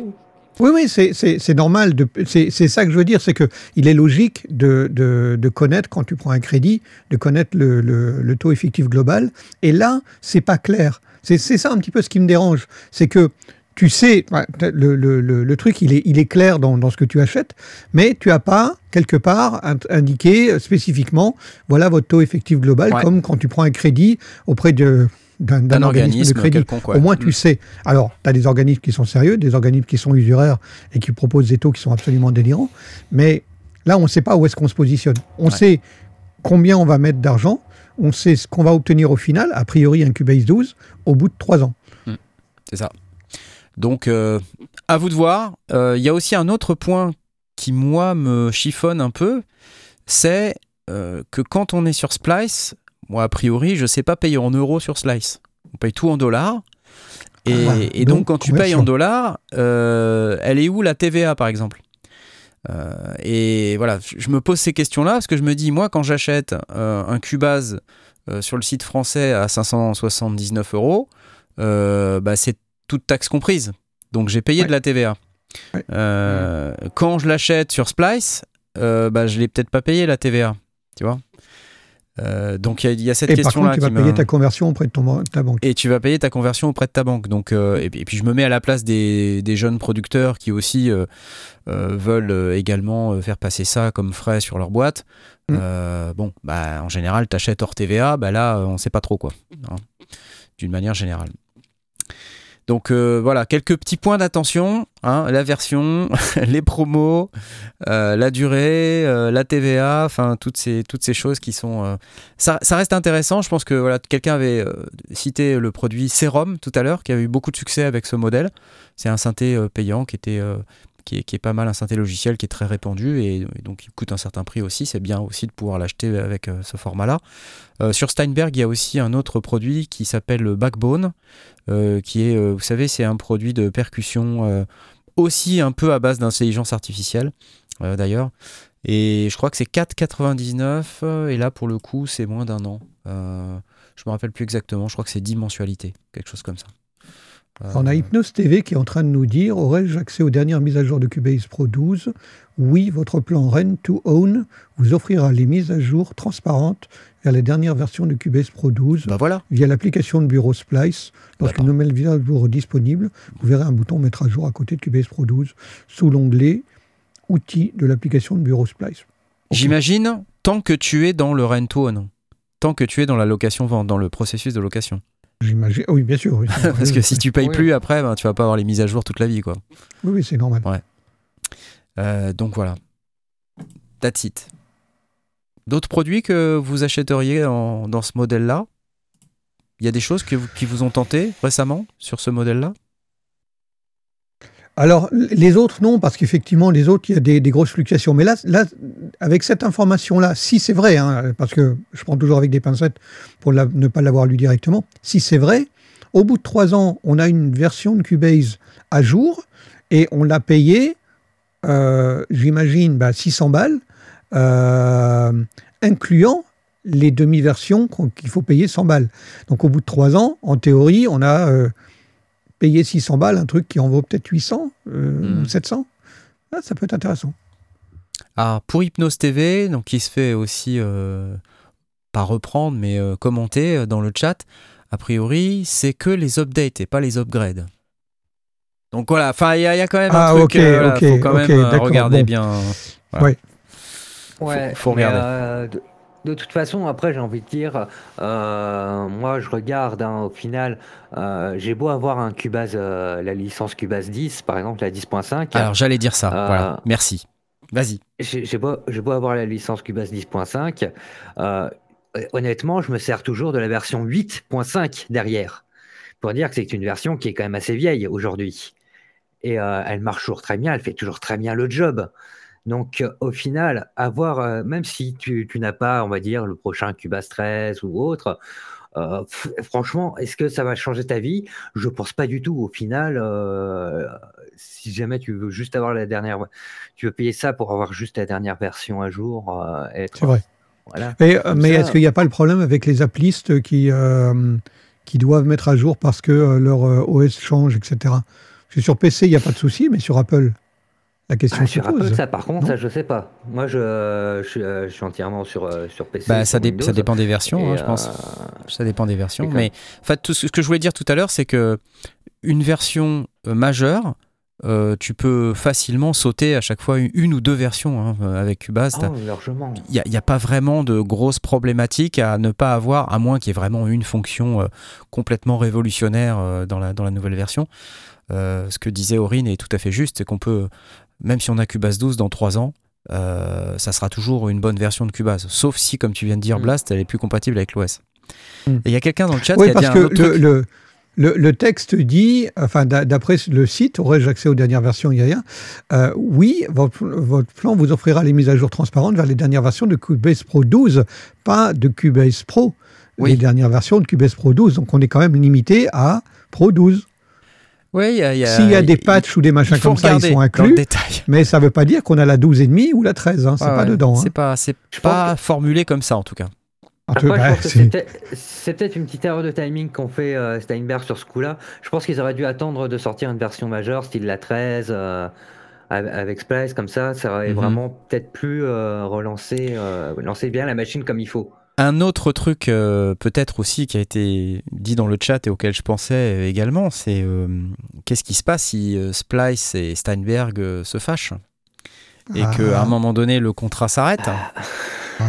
Oui, oui, c'est- c'est c'est normal. C'est c'est ça que je veux dire, c'est que il est logique de, de- de connaître, quand tu prends un crédit, de connaître le, le- le taux effectif global. Et là, c'est pas clair. C'est c'est ça un petit peu ce qui me dérange. C'est que tu sais, le, le- le- le truc, il est, il est clair dans, dans ce que tu achètes, mais tu as pas, quelque part, in- indiqué spécifiquement, voilà votre taux effectif global, Ouais. comme quand tu prends un crédit auprès de- d'un organisme, organisme de crédit. quelconque. ouais. Au moins, Mm. tu sais. Alors, tu as des organismes qui sont sérieux, des organismes qui sont usuraires et qui proposent des taux qui sont absolument délirants. Mais là, on ne sait pas où est-ce qu'on se positionne. On Ouais. sait combien on va mettre d'argent. On sait ce qu'on va obtenir au final, a priori un Cubase 12, au bout de trois ans. C'est ça. Donc, euh, à vous de voir. Euh, Il y a aussi un autre point qui, moi, me chiffonne un peu. C'est euh, que quand on est sur Splice, moi, a priori, je ne sais pas payer en euros sur Slice. On paye tout en dollars. Et, Ah, et donc, donc, quand tu payes en dollars, euh, elle est où la TVA, par exemple? Euh, Et voilà, je me pose ces questions-là parce que je me dis, moi, quand j'achète euh, un Cubase euh, sur le site français à 579 euros, euh, bah, c'est toute taxe comprise. Donc j'ai payé Ouais. de la TVA. Ouais. Euh, Quand je l'achète sur Splice, euh, bah, je l'ai peut-être pas payé la TVA. Tu vois? Euh, Donc il y, a- il y a cette Et par question-là contre, tu vas payer ta conversion auprès de ton, ta banque. et tu vas payer ta conversion auprès de ta banque. Donc, euh, et, puis, et puis je me mets à la place des, des jeunes producteurs qui aussi euh, veulent également faire passer ça comme frais sur leur boîte. Mm. Bon, bah, en général, tu achètes hors TVA, bah là, on sait pas trop quoi, hein, d'une manière générale. Donc euh, voilà, quelques petits points d'attention, hein, la version, les promos, euh, la durée, euh, la TVA, enfin toutes ces, choses qui sont... ça, reste intéressant, je pense que quelqu'un avait cité le produit Serum tout à l'heure, qui a eu beaucoup de succès avec ce modèle. C'est un synthé payant qui était... qui est, pas mal un synthé logiciel qui est très répandu et, donc il coûte un certain prix aussi. C'est bien aussi de pouvoir l'acheter avec euh, ce format-là. Euh, sur Steinberg, il y a aussi un autre produit qui s'appelle le Backbone, euh, qui est, vous savez, c'est un produit de percussion aussi un peu à base d'intelligence artificielle, d'ailleurs. Et je crois que c'est 4,99 euh, et là pour le coup c'est moins d'un an. Je me rappelle plus exactement. Je crois que c'est 10 mensualités, quelque chose comme ça. Euh, On a Hypnose TV qui est en train de nous dire Aurais-je accès aux dernières mises à jour de Cubase Pro 12 Oui, votre plan Rent to Own vous offrira les mises à jour transparentes vers les dernières versions de Cubase Pro 12 Bah voilà. via l'application de bureau Splice. Lorsqu'une nouvelle mise à jour est disponible, vous verrez un bouton mettre à jour à côté de Cubase Pro 12 sous l'onglet Outils de l'application de bureau Splice. J'imagine tant que tu es dans le rent to own, tant que tu es dans la location vente, dans le processus de location. J'imagine. Oui, bien sûr. Oui, Parce que si tu payes plus après, ben, tu vas pas avoir les mises à jour toute la vie, quoi. Oui, oui, c'est normal. Euh, donc voilà. That's it. D'autres produits que vous achèteriez en- dans ce modèle-là? Il y a des choses que vous- qui vous ont tenté récemment sur ce modèle-là? Alors, les autres, non, parce qu'effectivement, les autres, il y a des, grosses fluctuations. Mais là, là avec cette information-là, si c'est vrai, hein, parce que je prends toujours avec des pincettes pour ne pas l'avoir lu directement, si c'est vrai, au bout de trois ans, on a une version de Cubase à jour et on l'a payé euh, j'imagine, bah, 600 balles, euh, incluant les demi-versions qu'il faut payer 100 balles. Donc au bout de 3 ans, en théorie, on a euh, payé 600 balles, un truc qui en vaut peut-être 800 euh, Mhm. ou 700. Ah, ça peut être intéressant. Ah, pour Hypnose TV, donc qui se fait aussi euh, pas reprendre, mais euh, commenter euh, dans le chat, a priori, c'est que les updates et pas les upgrades. Donc voilà, enfin, il y, a- il y a quand même Ah, un truc, ok, euh, voilà, ok, faut quand ok, même regarder bon. bien. Ouais, Faut- faut mais, regarder. De, toute façon, après, j'ai envie de dire, euh, moi, je regarde, hein, au final, euh, j'ai beau avoir un Cubase, euh, la licence Cubase 10, par exemple, la 10.5. Alors j'allais dire ça, voilà, merci. Vas-y. J'ai beau, beau avoir la licence Cubase 10.5, euh, honnêtement, je me sers toujours de la version 8.5 derrière, pour dire que c'est une version qui est quand même assez vieille aujourd'hui. Et elle marche toujours très bien, elle fait toujours très bien le job. Donc euh, au final, avoir, euh, même si tu, tu n'as pas, on va dire, le prochain Cubase 13 ou autre, euh, franchement, est-ce que ça va changer ta vie? Je pense pas du tout. Au final, euh, si jamais tu veux juste avoir la dernière, tu veux payer ça pour avoir juste la dernière version à jour, euh, C'est vrai. voilà. Mais, est-ce qu'il n'y a pas le problème avec les applistes qui, qui doivent mettre à jour parce que leur OS change, etc. Parce que sur PC, il n'y a pas de souci, mais sur Apple, la question Ah, se sur Apple, ça, par contre, Non ça, je sais pas. Moi, je, euh, je suis entièrement sur, euh, sur PC. Bah, ça, sur dé- Windows. ça dépend des versions, hein, je pense. euh, Ça dépend des versions. Mais en fait, tout ce ce que je voulais dire tout à l'heure, c'est que une version euh, majeure, euh, tu peux facilement sauter à chaque fois une, une ou deux versions hein, euh, avec Cubase. Oh, largement. Il n'y a, pas vraiment de grosses problématiques à ne pas avoir, à moins qu'il y ait vraiment une fonction euh, complètement révolutionnaire euh, dans, la, dans la nouvelle version. Euh, ce que disait Aurine est tout à fait juste, c'est qu'on peut, même si on a Cubase 12 dans 3 ans, euh, ça sera toujours une bonne version de Cubase. Sauf si, comme tu viens de dire, Mm. Blast, elle est plus compatible avec l'OS. Mm. Et il y a quelqu'un dans le chat Oui, qui a parce dit que un autre le, truc. le, le, le texte dit, enfin, d'a- d'après le site, aurais-je accès aux dernières versions Il y a rien. Euh, oui, votre, votre plan vous offrira les mises à jour transparentes vers les dernières versions de Cubase Pro 12, pas de Cubase Pro. Oui. Les dernières versions de Cubase Pro 12. Donc, on est quand même limité à Pro 12. Oui, il y a, il y a- S'il y a des patchs ou des machins comme ça, ils sont dans le inclus. détail. Mais ça ne veut pas dire qu'on a la 12,5 ou la 13. Hein, c'est Ouais, pas ouais. dedans. hein. C'est pas, pas formulé comme ça en tout cas. Après, je bah, pense que c'est- peut-être- une petite erreur de timing qu'ont fait euh, Steinberg sur ce coup-là. Je pense qu'ils auraient dû attendre de sortir une version majeure, style la 13, euh, avec- Splice, comme ça. Ça aurait Mhm. vraiment peut-être pu euh, relancer euh, lancer bien la machine comme il faut. Un autre truc euh, peut-être aussi qui a été dit dans le chat et auquel je pensais également, c'est euh, qu'est-ce qui se passe si euh, Splice et Steinberg euh, se fâchent et Ah. qu'à un moment donné le contrat s'arrête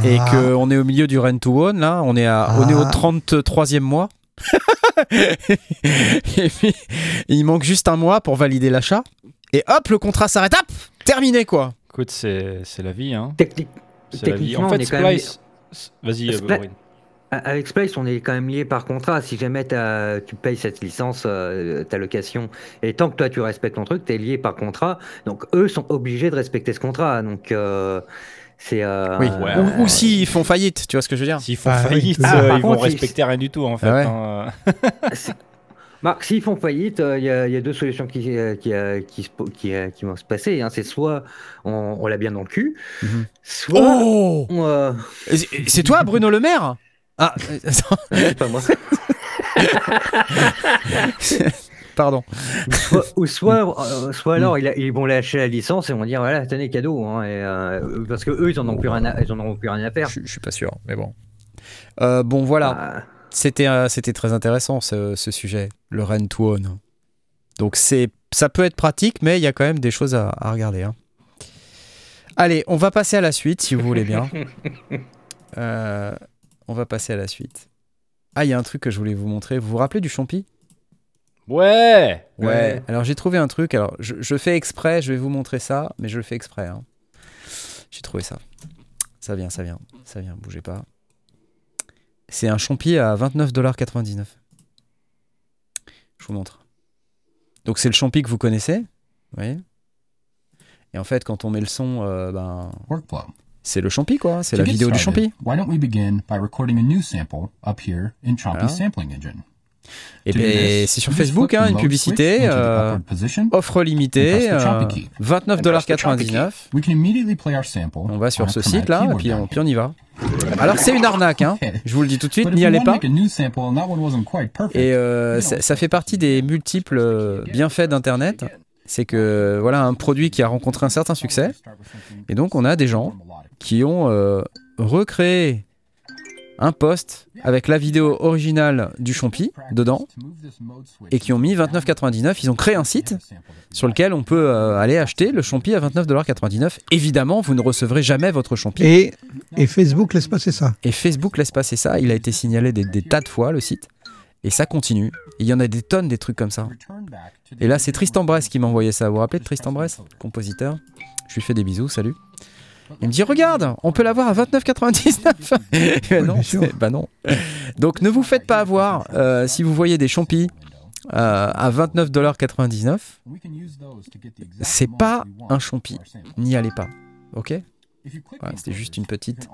et Ah. qu'on est au milieu du rent to own là, on est, à, on est au Ah. 33e mois. et puis il manque juste un mois pour valider l'achat et hop le contrat s'arrête, hop terminé quoi. Écoute, c'est c'est la vie. Hein. Technique. C'est la vie. Techniquement, En on fait, est Splice. Vas-y, euh. Avec Splice, on est quand même lié par contrat. Si jamais tu payes cette licence, euh, ta location, et tant que toi tu respectes ton truc, tu es lié par contrat. Donc eux sont obligés de respecter ce contrat. Donc euh, c'est. euh, Oui. Ouais, ou ou s'ils font faillite, tu vois ce que je veux dire S'ils font Ah oui, faillite, fait. euh, Ah, ils vont ils- respecter rien du tout en fait. Ah ouais. hein. Marc, s'ils font faillite, il y, a- y a deux solutions qui, euh, qui, euh, qui, se po- qui, euh, qui vont se passer. hein. C'est soit on, on l'a bien dans le cul, Mhm. soit. Oh euh, C'est- toi, Bruno Le Maire? Ah, euh, c'est pas moi. pardon. Soit- ou soit, euh, soit alors ils, ils vont lâcher la licence et vont dire voilà, tenez cadeau. hein, et, euh, parce que eux, ils en ont plus rien à, ils en auront plus rien à faire. Je, je suis pas sûr, mais bon. Euh, bon, voilà. Ah, C'était euh, c'était très intéressant ce, ce sujet, le rent to own. Donc c'est ça peut être pratique, mais il y a quand même des choses à, à regarder. hein. Allez, on va passer à la suite, si vous voulez bien. Euh, on va passer à la suite. Ah, il y a un truc que je voulais vous montrer. Vous vous rappelez du champi? Ouais. Ouais. Alors j'ai trouvé un truc. Alors je, je fais exprès, je vais vous montrer ça, mais je le fais exprès. hein. J'ai trouvé ça. Ça vient, ça vient, ça vient. Bougez pas. C'est un champi à 29,99$. Je vous montre. Donc c'est le champi que vous connaissez, vous voyez. Et en fait, quand on met le son, euh, ben, c'est le champi quoi. C'est la vidéo du started, champi. Why don't we begin by recording a new sample up here in Chompy's Voilà. sampling engine? Et bien, c'est sur Facebook, hein, une publicité, euh, offre limitée, euh, 29,99$. On va sur ce site là, et puis on, puis on y va. Alors c'est une arnaque, hein. je vous le dis tout de suite, n'y allez pas. Et euh, ça, ça fait partie des multiples euh, bienfaits d'Internet. C'est que voilà un produit qui a rencontré un certain succès, et donc on a des gens qui ont recréé un post avec la vidéo originale du Champi dedans et qui ont mis 29,99. Ils ont créé un site sur lequel on peut euh, aller acheter le Champi à 29,99$. Évidemment, vous ne recevrez jamais votre Champi. Et, et Facebook laisse passer ça. Et Facebook laisse passer ça. Il a été signalé des, des tas de fois, le site. Et ça continue. Et il y en a des tonnes des trucs comme ça. Et là, c'est Tristan Bress qui m'a envoyé ça. Vous vous rappelez de Tristan Bress, compositeur? Je lui fais des bisous, salut. Il me dit regarde, on peut l'avoir à 29,99. Mais non, bah non. Donc ne vous faites pas avoir euh, si vous voyez des champis euh, à 29,99$. C'est pas un champi. N'y allez pas. Ok? Voilà, C'était juste une petite,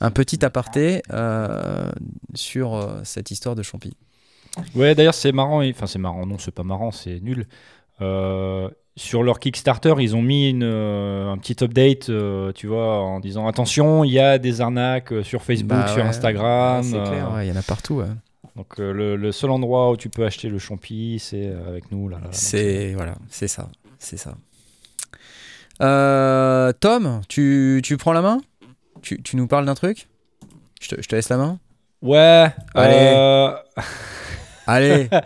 un petit aparté euh, sur euh, cette histoire de champi. Ouais, d'ailleurs, c'est marrant. et- Enfin, c'est marrant. Non, c'est pas marrant, c'est nul. Euh, sur leur Kickstarter, ils ont mis une, euh, un petit update, euh, tu vois, en disant attention, il y a des arnaques euh, sur Facebook, Bah sur Instagram. C'est clair, euh, ouais, il y en a partout. ouais. Donc le, le seul endroit où tu peux acheter le champi, c'est avec nous là. C'est voilà, c'est ça, c'est ça. Tom, tu, tu prends la main? Tu, tu nous parles d'un truc? Je te, je te laisse la main? Ouais. Allez. Allez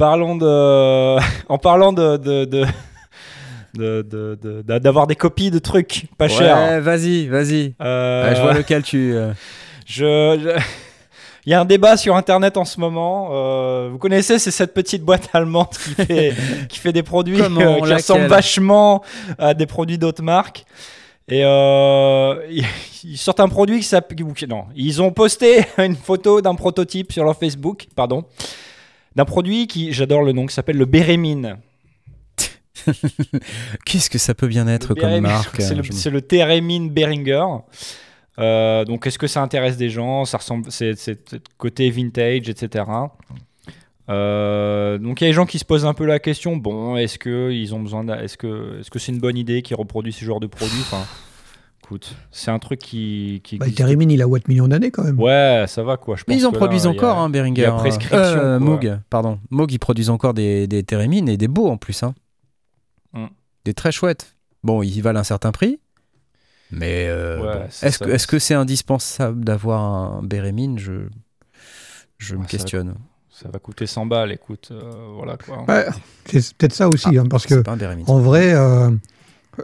parlons de, en parlant de de- de- de- de- de- d'a- d'avoir des copies de trucs pas chers. Vas-y, vas-y. Euh, Ouais, je vois lequel tu. euh, Je, je- Il y a un débat sur Internet en ce moment. euh, vous connaissez, c'est cette petite boîte allemande qui fait, qui fait des produits qui ressemblent vachement à des produits d'autres marques. Et ils sortent un produit qui s'appelle... Non, ils ont posté une photo d'un prototype sur leur Facebook, pardon, d'un produit qui, j'adore le nom, qui s'appelle le Bérémine. Qu'est-ce que ça peut bien être Le comme Bérémine, marque C'est le, le Térémine Behringer. Euh, donc, est-ce que ça intéresse des gens? Ça ressemble, c'est côté vintage, etc. Euh, donc, il y a des gens qui se posent un peu la question bon, est-ce que ils ont besoin, est-ce que, est-ce que c'est une bonne idée qu'ils reproduisent ce genre de produit Enfin, écoute, c'est un truc qui, qui Bah, il a what millions d'années quand même. Ouais, ça va quoi. Je pense ils en là, produisent a- encore, hein, Behringer. il y a prescription, Euh. Moog, pardon. Moog, ils produisent encore des, des térémines et des beaux en plus. Hein. Mm. Des très chouettes. Bon, ils valent un certain prix. Mais euh, Ouais, bon. c'est est-ce que est-ce que c'est indispensable d'avoir un Bérémine Je, je me Ouais, ça va- questionne. Ça va coûter 100 balles, écoute, euh, voilà quoi. Ouais, c'est peut-être ça aussi, hein, parce que C'est pas un Bérémine. en vrai, euh,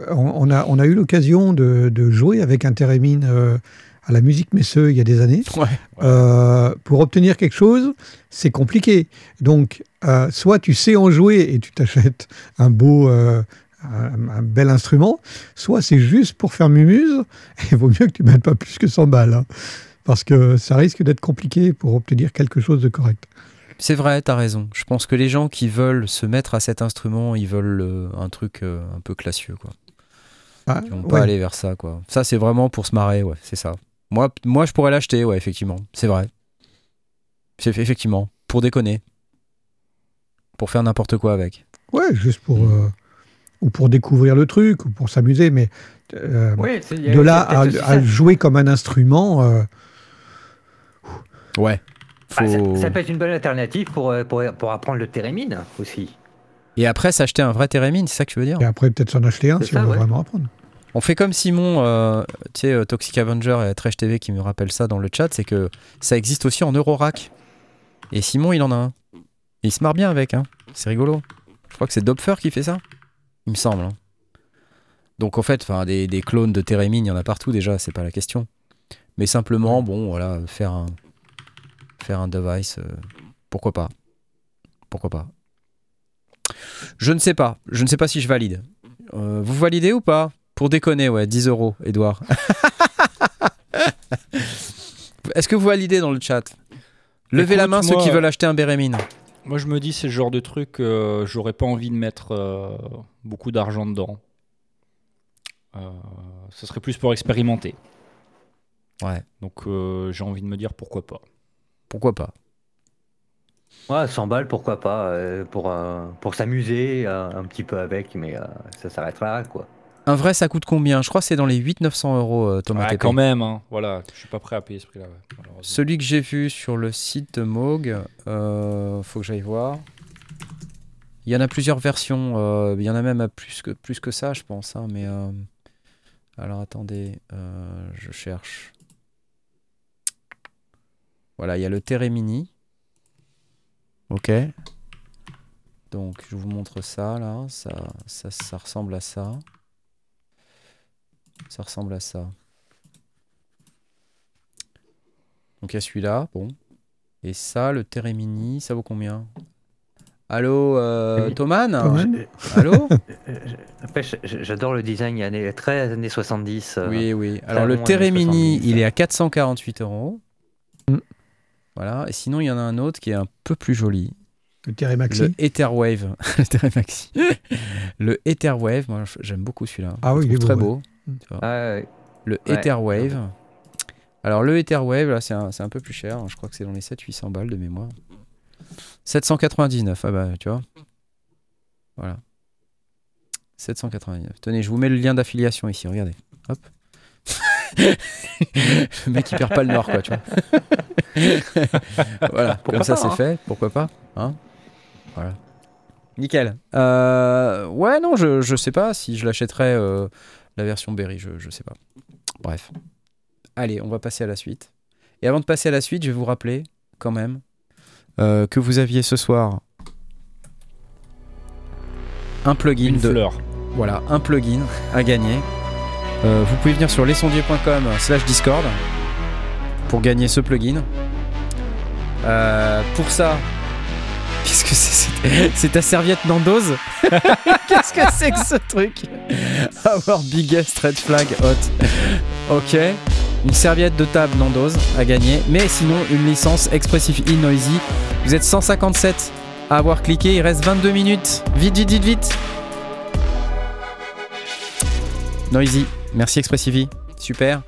on, a, on a eu l'occasion de, de jouer avec un Térémine euh, à la musique Messeux il y a des années. Ouais. Euh, pour obtenir quelque chose, c'est compliqué. Donc, euh, soit tu sais en jouer et tu t'achètes un beau, un, un bel instrument, soit c'est juste pour faire mumuse, et il vaut mieux que tu mettes pas plus que 100 balles. hein, parce que ça risque d'être compliqué pour obtenir quelque chose de correct. C'est vrai, t'as raison. Je pense que les gens qui veulent se mettre à cet instrument, ils veulent euh, un truc euh, un peu classieux, quoi. Ah, Ils vont ouais. pas aller vers ça, quoi. Ça, c'est vraiment pour se marrer, ouais, c'est ça. Moi, moi, je pourrais l'acheter, ouais, effectivement. C'est vrai. C'est effectivement pour déconner, pour faire n'importe quoi avec. Ouais, juste pour. euh, ou pour découvrir le truc, ou pour s'amuser, mais euh, Oui, de là à, jouer comme un instrument, euh, Ouais. Ah, ça- peut être une bonne alternative pour, euh, pour, pour apprendre le térémine aussi. Et après, s'acheter un vrai térémine, c'est ça que tu veux dire? Et après peut-être s'en acheter un si ça, on veut ouais. vraiment apprendre. On fait comme Simon, euh, tu sais, euh, Toxic Avenger et Trash TV qui me rappellent ça dans le chat, c'est que ça existe aussi en Eurorack. Et Simon, il en a un. Il se marre bien avec, hein. C'est rigolo. Je crois que c'est Dopfer qui fait ça. Il me semble. hein. Donc en fait, des, des clones de Térémine, il y en a partout déjà, c'est pas la question. Mais simplement, bon, voilà, faire un, faire un device, euh, pourquoi pas Pourquoi pas Je ne sais pas. Je ne sais pas si je valide. Vous validez ou pas? Pour déconner, ouais, 10 euros, Edouard. Est-ce que vous validez dans le chat? Levez la main ceux moi- qui veulent acheter un Bérémine. Moi, je me dis, c'est le genre de truc, euh, j'aurais pas envie de mettre euh, beaucoup d'argent dedans. Euh, ce serait plus pour expérimenter. Ouais. Donc, euh, j'ai envie de me dire pourquoi pas. Pourquoi pas? Ouais, 100 balles, pourquoi pas, euh, pour, euh, pour s'amuser euh, un petit peu avec, mais euh, ça s'arrêtera là, quoi. Un vrai, ça coûte combien? Je crois que c'est dans les 800-900 euros, euh, Thomas Ouais, TP. quand même, hein. voilà, je suis pas prêt à payer ce prix-là. ouais. Celui que j'ai vu sur le site de Moog, euh, faut que j'aille voir. Il y en a plusieurs versions. euh, il y en a même à plus que, plus que ça, je pense. hein, mais euh, alors attendez, euh, je cherche. Voilà, il y a le Terre Mini. Ok. Donc je vous montre ça là. Ça, ça, ça ressemble à ça. Ça ressemble à ça. Donc il y a celui-là, bon. Et ça, le Teremini, ça vaut combien? Allô, euh. Thoman Allô? Après, j'adore le design années, très années 70. euh, Oui, oui. Alors le Teremini, 70, il est à 448 euros. Mm. Voilà. Et sinon, il y en a un autre qui est un peu plus joli. Le Terre Maxi. Le Etherwave. le Teremaxi. le Etherwave, moi j'aime beaucoup celui-là. Ah oui, il est très beau, beau. Ouais, ouais. Le Ouais, Etherwave. Alors le Etherwave, là, c'est un, c'est un peu plus cher. hein. Je crois que c'est dans les 700-800 balles de mémoire. 799, ah bah tu vois. Voilà. 799. Tenez, je vous mets le lien d'affiliation ici, regardez. Hop. le mec il perd pas le nord quoi, tu vois. voilà, Pourquoi comme ça c'est hein. fait, pourquoi pas hein Voilà. Nickel. Euh, ouais, non, je, je sais pas si je l'achèterais euh, la version Berry, je, je sais pas. Bref. Allez, on va passer à la suite. Et avant de passer à la suite, je vais vous rappeler, quand même, euh, que vous aviez ce soir un plugin Une de fleur. voilà, un plugin à gagner. Euh, vous pouvez venir sur lesondiers.com slash Discord pour gagner ce plugin. Euh, pour ça, qu'est-ce que c'est c'est- C'est ta serviette Nando's Qu'est-ce que c'est que ce truc Our biggest red flag hot. Ok. Une serviette de table Nando's à gagner. Mais sinon, une licence Expressive E Noisy. Vous êtes 157 à avoir cliqué. Il reste 22 minutes. Vite, vite, vite, vite. Noisy, merci Expressivi, super.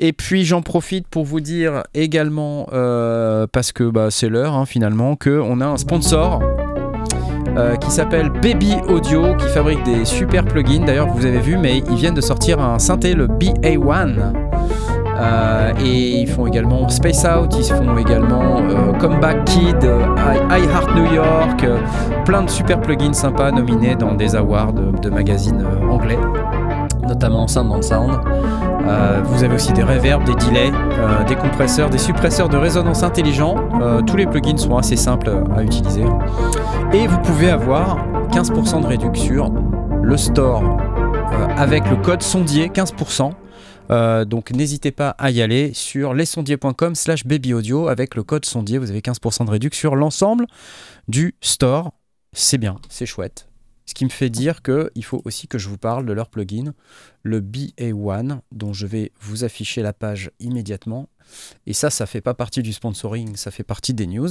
Et puis j'en profite pour vous dire également, euh, parce que bah, c'est l'heure hein, finalement, qu'on a un sponsor euh, qui s'appelle Baby Audio, qui fabrique des super plugins. D'ailleurs, vous avez vu, mais ils viennent de sortir un synthé, le BA1. Euh, et ils font également Space Out, ils font également Comeback Kid, I, I Heart New York, plein de super plugins sympas nominés dans des awards de, magazines anglais, notamment Sound on Sound. Euh, vous avez aussi des reverbs, des delays, euh, des compresseurs, des suppresseurs de résonance intelligents. Euh, tous les plugins sont assez simples à utiliser. Et vous pouvez avoir 15% de réduction sur le store avec le code sondier 15%. Euh, donc n'hésitez pas à y aller sur lesondiers.com slash babyaudio avec le code sondier, vous avez 15% de réduction sur l'ensemble du store. C'est bien, c'est chouette. Ce qui me fait dire qu'il faut aussi que je vous parle de leur plugin, le BA1, dont je vais vous afficher la page immédiatement. Et ça, ça fait pas partie du sponsoring, ça fait partie des news.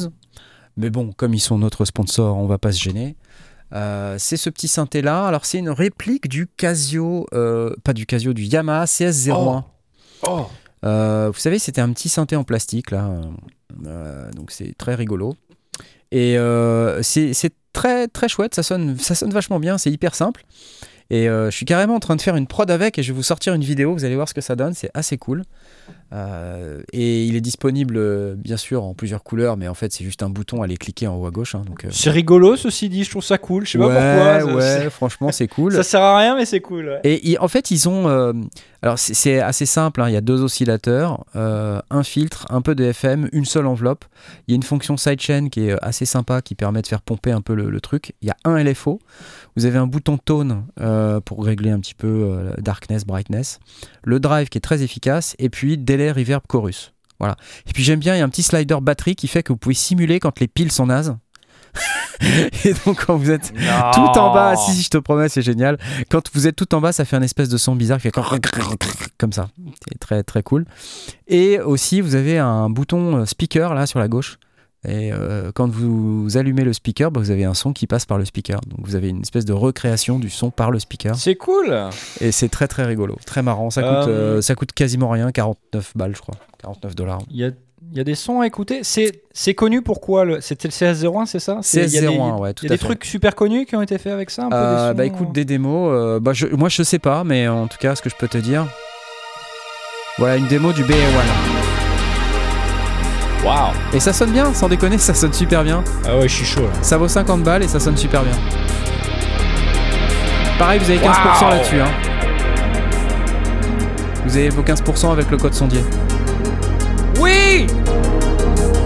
Mais bon, comme ils sont notre sponsor, on va pas se gêner. Euh, c'est ce petit synthé là. Alors c'est une réplique du Casio, euh, pas du Casio, du Yamaha CS01. Oh Euh, vous savez, c'était un petit synthé en plastique là, donc c'est très rigolo. Et c'est très très chouette, ça sonne, ça sonne vachement bien, c'est hyper simple. Et euh, je suis carrément en train de faire une prod avec et je vais vous sortir une vidéo, vous allez voir ce que ça donne, c'est assez cool. Euh, et il est disponible euh, bien sûr en plusieurs couleurs, mais en fait c'est juste un bouton à aller cliquer en haut à gauche. hein, donc, euh, C'est rigolo ceci dit, je trouve ça cool. Je sais ouais, pas pourquoi. ça- ouais, franchement c'est cool. Ça sert à rien, mais c'est cool. ouais. Et en fait, ils ont. alors, c'est- assez simple. hein, Il y a deux oscillateurs, un filtre, un peu de FM, une seule enveloppe. Il y a une fonction sidechain qui est assez sympa, qui permet de faire pomper un peu le, le truc. Il y a un LFO. Vous avez un bouton tone pour régler un petit peu darkness, brightness. Le drive qui est très efficace. Et puis, delay, reverb, chorus. Voilà. Et puis, j'aime bien, il y a un petit slider batterie qui fait que vous pouvez simuler quand les piles sont nazes. et donc, quand vous êtes tout en bas, si, si, je te promets, c'est génial. Quand vous êtes tout en bas, ça fait un espèce de son bizarre qui fait comme ça. C'est très très cool. Et aussi, vous avez un bouton euh, speaker là sur la gauche. Et euh, quand vous allumez le speaker, bah, vous avez un son qui passe par le speaker. Donc vous avez une espèce de recréation du son par le speaker. C'est cool. Et c'est très très rigolo, très marrant. Ça coûte, Euh, euh, ça coûte quasiment rien, 49 balles je crois. 49 dollars. Il y a y a des sons à écouter. C'est connu pourquoi le c'était le CS01, c'est ça? C'est- il y a des- CS01, ouais, tout Il y a des fait. trucs super connus qui ont été faits avec ça un peu, des sons, bah écoute, des démos, bah, je- moi je sais pas, mais en tout cas, ce que je peux te dire. Voilà, une démo du BA1. Waouh Et ça sonne bien, sans déconner, ça sonne super bien. Ah ouais, je suis chaud là. Ça vaut 50 balles et ça sonne super bien. Pareil, vous avez 15% Waouh là-dessus. Hein. Vous avez vos 15% avec le code sondier. Oui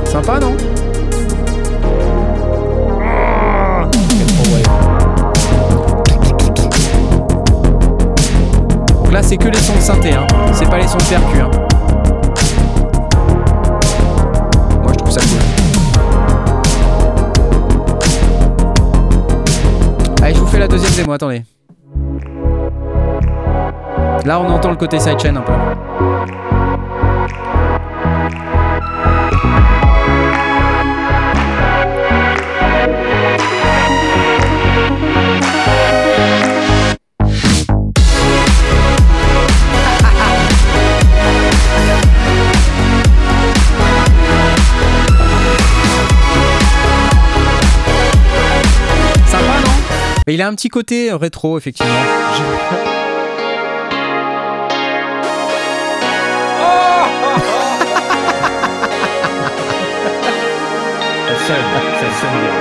Sympa, non? Donc là, c'est que les sons de synthé, hein. c'est pas les sons de percu. Hein. Démo, attendez. Là, on entend le côté sidechain un peu. Il a un petit côté euh, rétro, effectivement. Ça sonne, ça sonne bien.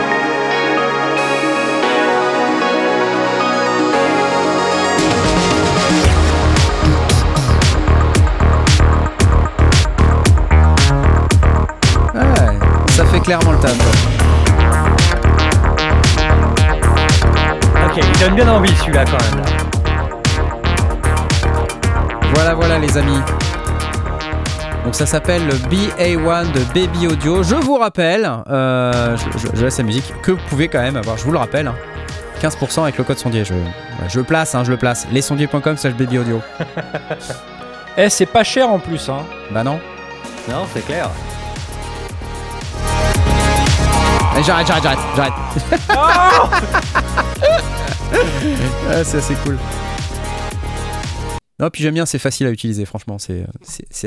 Ouais, ça fait clairement le taf. Ok, il donne bien envie celui-là quand même. là. Voilà, voilà les amis. Donc ça s'appelle le BA1 de Baby Audio. Je vous rappelle, euh, je, je- je laisse la musique, que vous pouvez quand même avoir, je vous le rappelle, hein, 15% avec le code sondier. Je, je le place, hein, je le place. Lesondiers.com slash Baby Audio. Eh, c'est pas cher en plus hein. Bah non. Non, c'est clair. J'arrête, j'arrête, j'arrête, j'arrête. Ah, c'est assez cool. Non, puis j'aime bien, c'est facile à utiliser, franchement, c'est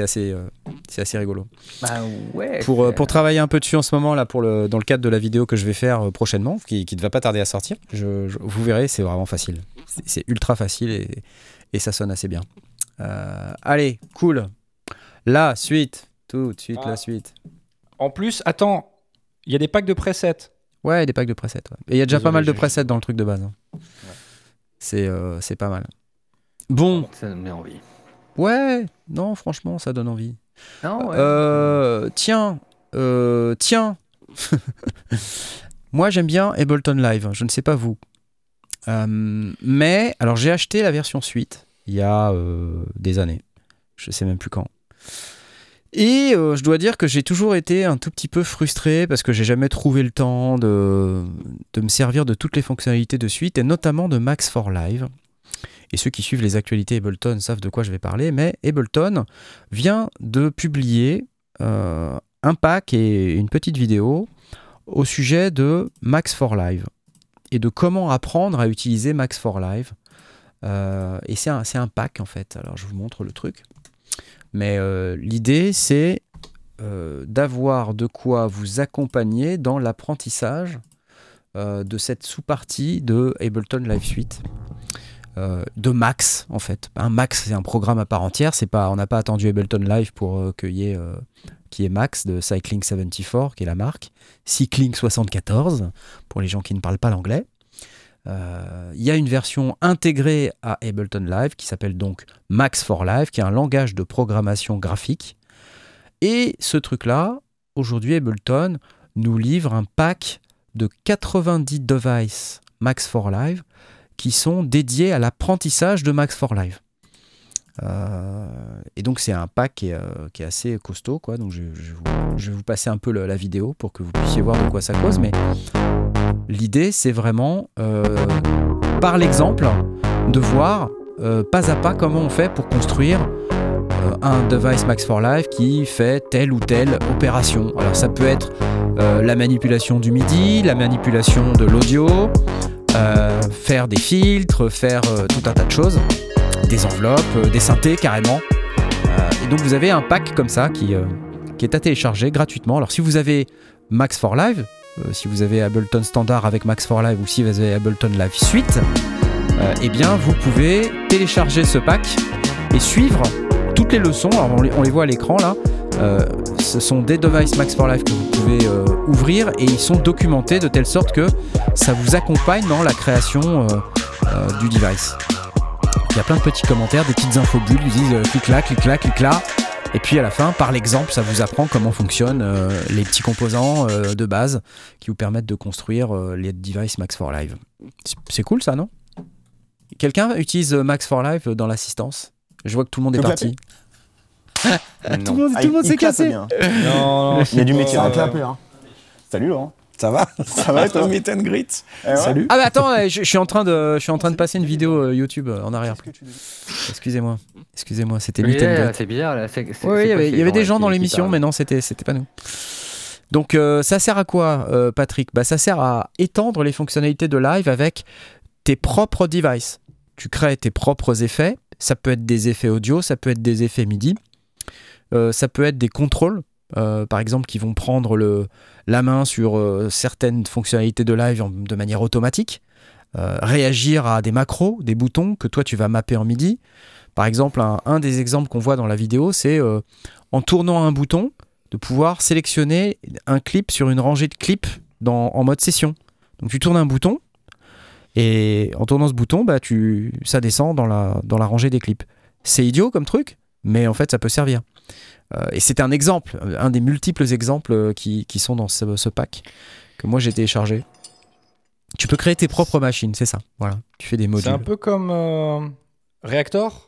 assez, euh, c'est assez rigolo. Bah ouais. Pour, euh, pour travailler un peu dessus en ce moment, là, pour le, dans le cadre de la vidéo que je vais faire euh, prochainement, qui, qui ne va pas tarder à sortir, je, je- vous verrez, c'est vraiment facile. C'est- C'est ultra facile et, et ça sonne assez bien. Euh, allez, cool. La suite, tout de suite, Ah. la suite. En plus, attends, il y a des packs de presets. Ouais, des packs de presets. ouais. Et il y a déjà Désolé, pas mal de presets dans le truc de base. hein. C'est euh, c'est pas mal. Bon, Ça me met envie. ouais, non, franchement, ça donne envie. Non, ouais. Euh, tiens, euh, tiens. Moi, j'aime bien Ableton Live. Je ne sais pas vous. Euh, mais, alors, j'ai acheté la version suite il y a euh, des années. Je sais même plus quand. Et euh, je dois dire que j'ai toujours été un tout petit peu frustré parce que j'ai jamais trouvé le temps de, de me servir de toutes les fonctionnalités de suite et notamment de Max for Live. Et ceux qui suivent les actualités Ableton savent de quoi je vais parler, mais Ableton vient de publier euh, un pack et une petite vidéo au sujet de Max for Live et de comment apprendre à utiliser Max for Live. Euh, et c'est un, c'est un pack en fait. Alors je vous montre le truc. Mais euh, l'idée c'est euh, d'avoir de quoi vous accompagner dans l'apprentissage euh, de cette sous-partie de Ableton Live Suite. De Max en fait. Un Max c'est un programme à part entière. Pas, on n'a pas attendu Ableton Live pour qu'il y ait qui est Max de Cycling 74, qui est la marque. Cycling 74, pour les gens qui ne parlent pas l'anglais. Euh, Il y a une version intégrée à Ableton Live qui s'appelle donc Max for Live, qui est un langage de programmation graphique. Et ce truc-là, aujourd'hui, Ableton nous livre un pack de 90 devices Max for Live qui sont dédiés à l'apprentissage de Max for Live. Euh, et donc c'est un pack qui est, euh, assez costaud, quoi. Donc je, vous, vais vous passer un peu la vidéo pour que vous puissiez voir de quoi ça cause. Mais l'idée, c'est vraiment euh, par l'exemple de voir euh, pas à pas comment on fait pour construire euh, un device Max for Live qui fait telle ou telle opération. Alors ça peut être la manipulation du MIDI, la manipulation de l'audio, faire des filtres, faire tout un tas de choses des enveloppes, des synthés carrément. Et donc vous avez un pack comme ça qui, est à télécharger gratuitement. Alors si vous avez Max for Live, si vous avez Ableton Standard avec Max for Live ou si vous avez Ableton Live Suite, euh, eh bien vous pouvez télécharger ce pack et suivre toutes les leçons. On les, voit à l'écran là. Euh, ce sont des devices Max for Live que vous pouvez euh, ouvrir et ils sont documentés de telle sorte que ça vous accompagne dans la création euh, euh, du device. Il y a plein de petits commentaires, des petites infos bulles, ils disent euh, clic là, clic là, clic là. Et puis à la fin, par l'exemple, ça vous apprend comment fonctionnent euh, les petits composants euh, de base qui vous permettent de construire euh, les devices Max for Live. C'est- cool ça, non? Quelqu'un utilise euh, Max for Live dans l'assistance? Je vois que tout le monde est parti. Tout le monde, Ah, tout le monde s'est cassé. bien. Non, non, Il y a du métier. à clapper, hein. Salut Laurent. Ça va Ça va ton meet and greet Eh ouais. Salut. Ah bah attends, je, je suis en train de, je suis en train de passer une vidéo euh, YouTube euh, en arrière. Excusez-moi, excusez-moi, c'était meet and greet. c'est bizarre là. c'est il y avait, y des gens dans l'émission, mais non, c'était, c'était pas nous. Donc euh, ça sert à quoi, euh, Patrick? Bah, Ça sert à étendre les fonctionnalités de live avec tes propres devices. Tu crées tes propres effets. Ça peut être des effets audio, ça peut être des effets MIDI, euh, ça peut être des contrôles, par exemple, qui vont prendre le, la main sur certaines fonctionnalités de live en- de manière automatique, réagir à des macros, des boutons que toi tu vas mapper en MIDI. Par exemple, un, un des exemples qu'on voit dans la vidéo, c'est euh, en tournant un bouton, de pouvoir sélectionner un clip sur une rangée de clips dans, en mode session. Donc tu tournes un bouton et en tournant ce bouton, bah, tu, ça descend dans la, dans la rangée des clips. C'est idiot comme truc, mais en fait ça peut servir. Euh, et c'est un exemple, un des multiples exemples euh, qui, qui sont dans ce, ce pack que moi j'ai téléchargé. Tu peux créer tes propres machines, c'est ça. Voilà, tu fais des modules. C'est un peu comme euh, Reactor?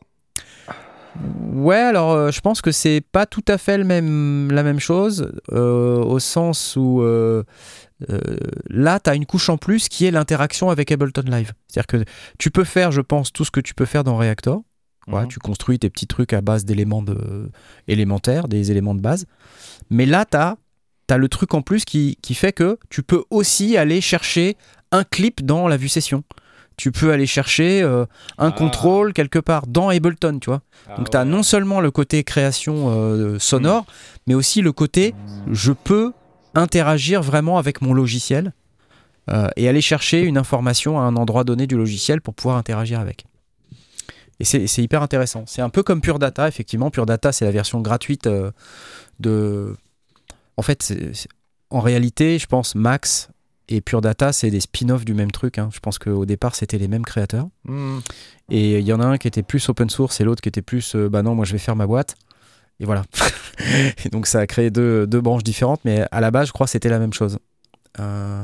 Ouais, alors euh, je pense que c'est pas tout à fait le même, la même chose, euh, au sens où euh, là, tu as une couche en plus qui est l'interaction avec Ableton Live. C'est-à-dire que tu peux faire, je pense, tout ce que tu peux faire dans Reactor. Ouais, Mhm. Tu construis tes petits trucs à base d'éléments de... élémentaires, des éléments de base. Mais là, tu as, le truc en plus qui, qui fait que tu peux aussi aller chercher un clip dans la vue session. Tu peux aller chercher euh, un Ah. contrôle quelque part dans Ableton, tu vois. Ah Donc tu as ouais. non seulement le côté création euh, sonore, mais aussi le côté je peux interagir vraiment avec mon logiciel euh, et aller chercher une information à un endroit donné du logiciel pour pouvoir interagir avec. Et c'est hyper intéressant. C'est un peu comme Pure Data, effectivement. Pure Data, c'est la version gratuite de... En fait, en réalité, je pense Max et Pure Data, c'est des spin-offs du même truc. hein. Je pense qu'au départ, c'était les mêmes créateurs. Hmm. Et il y en a un qui était plus open source et l'autre qui était plus euh, bah non, moi je vais faire ma boîte. Et voilà. et donc ça a créé deux, deux branches différentes, mais à la base, je crois que c'était la même chose. Euh,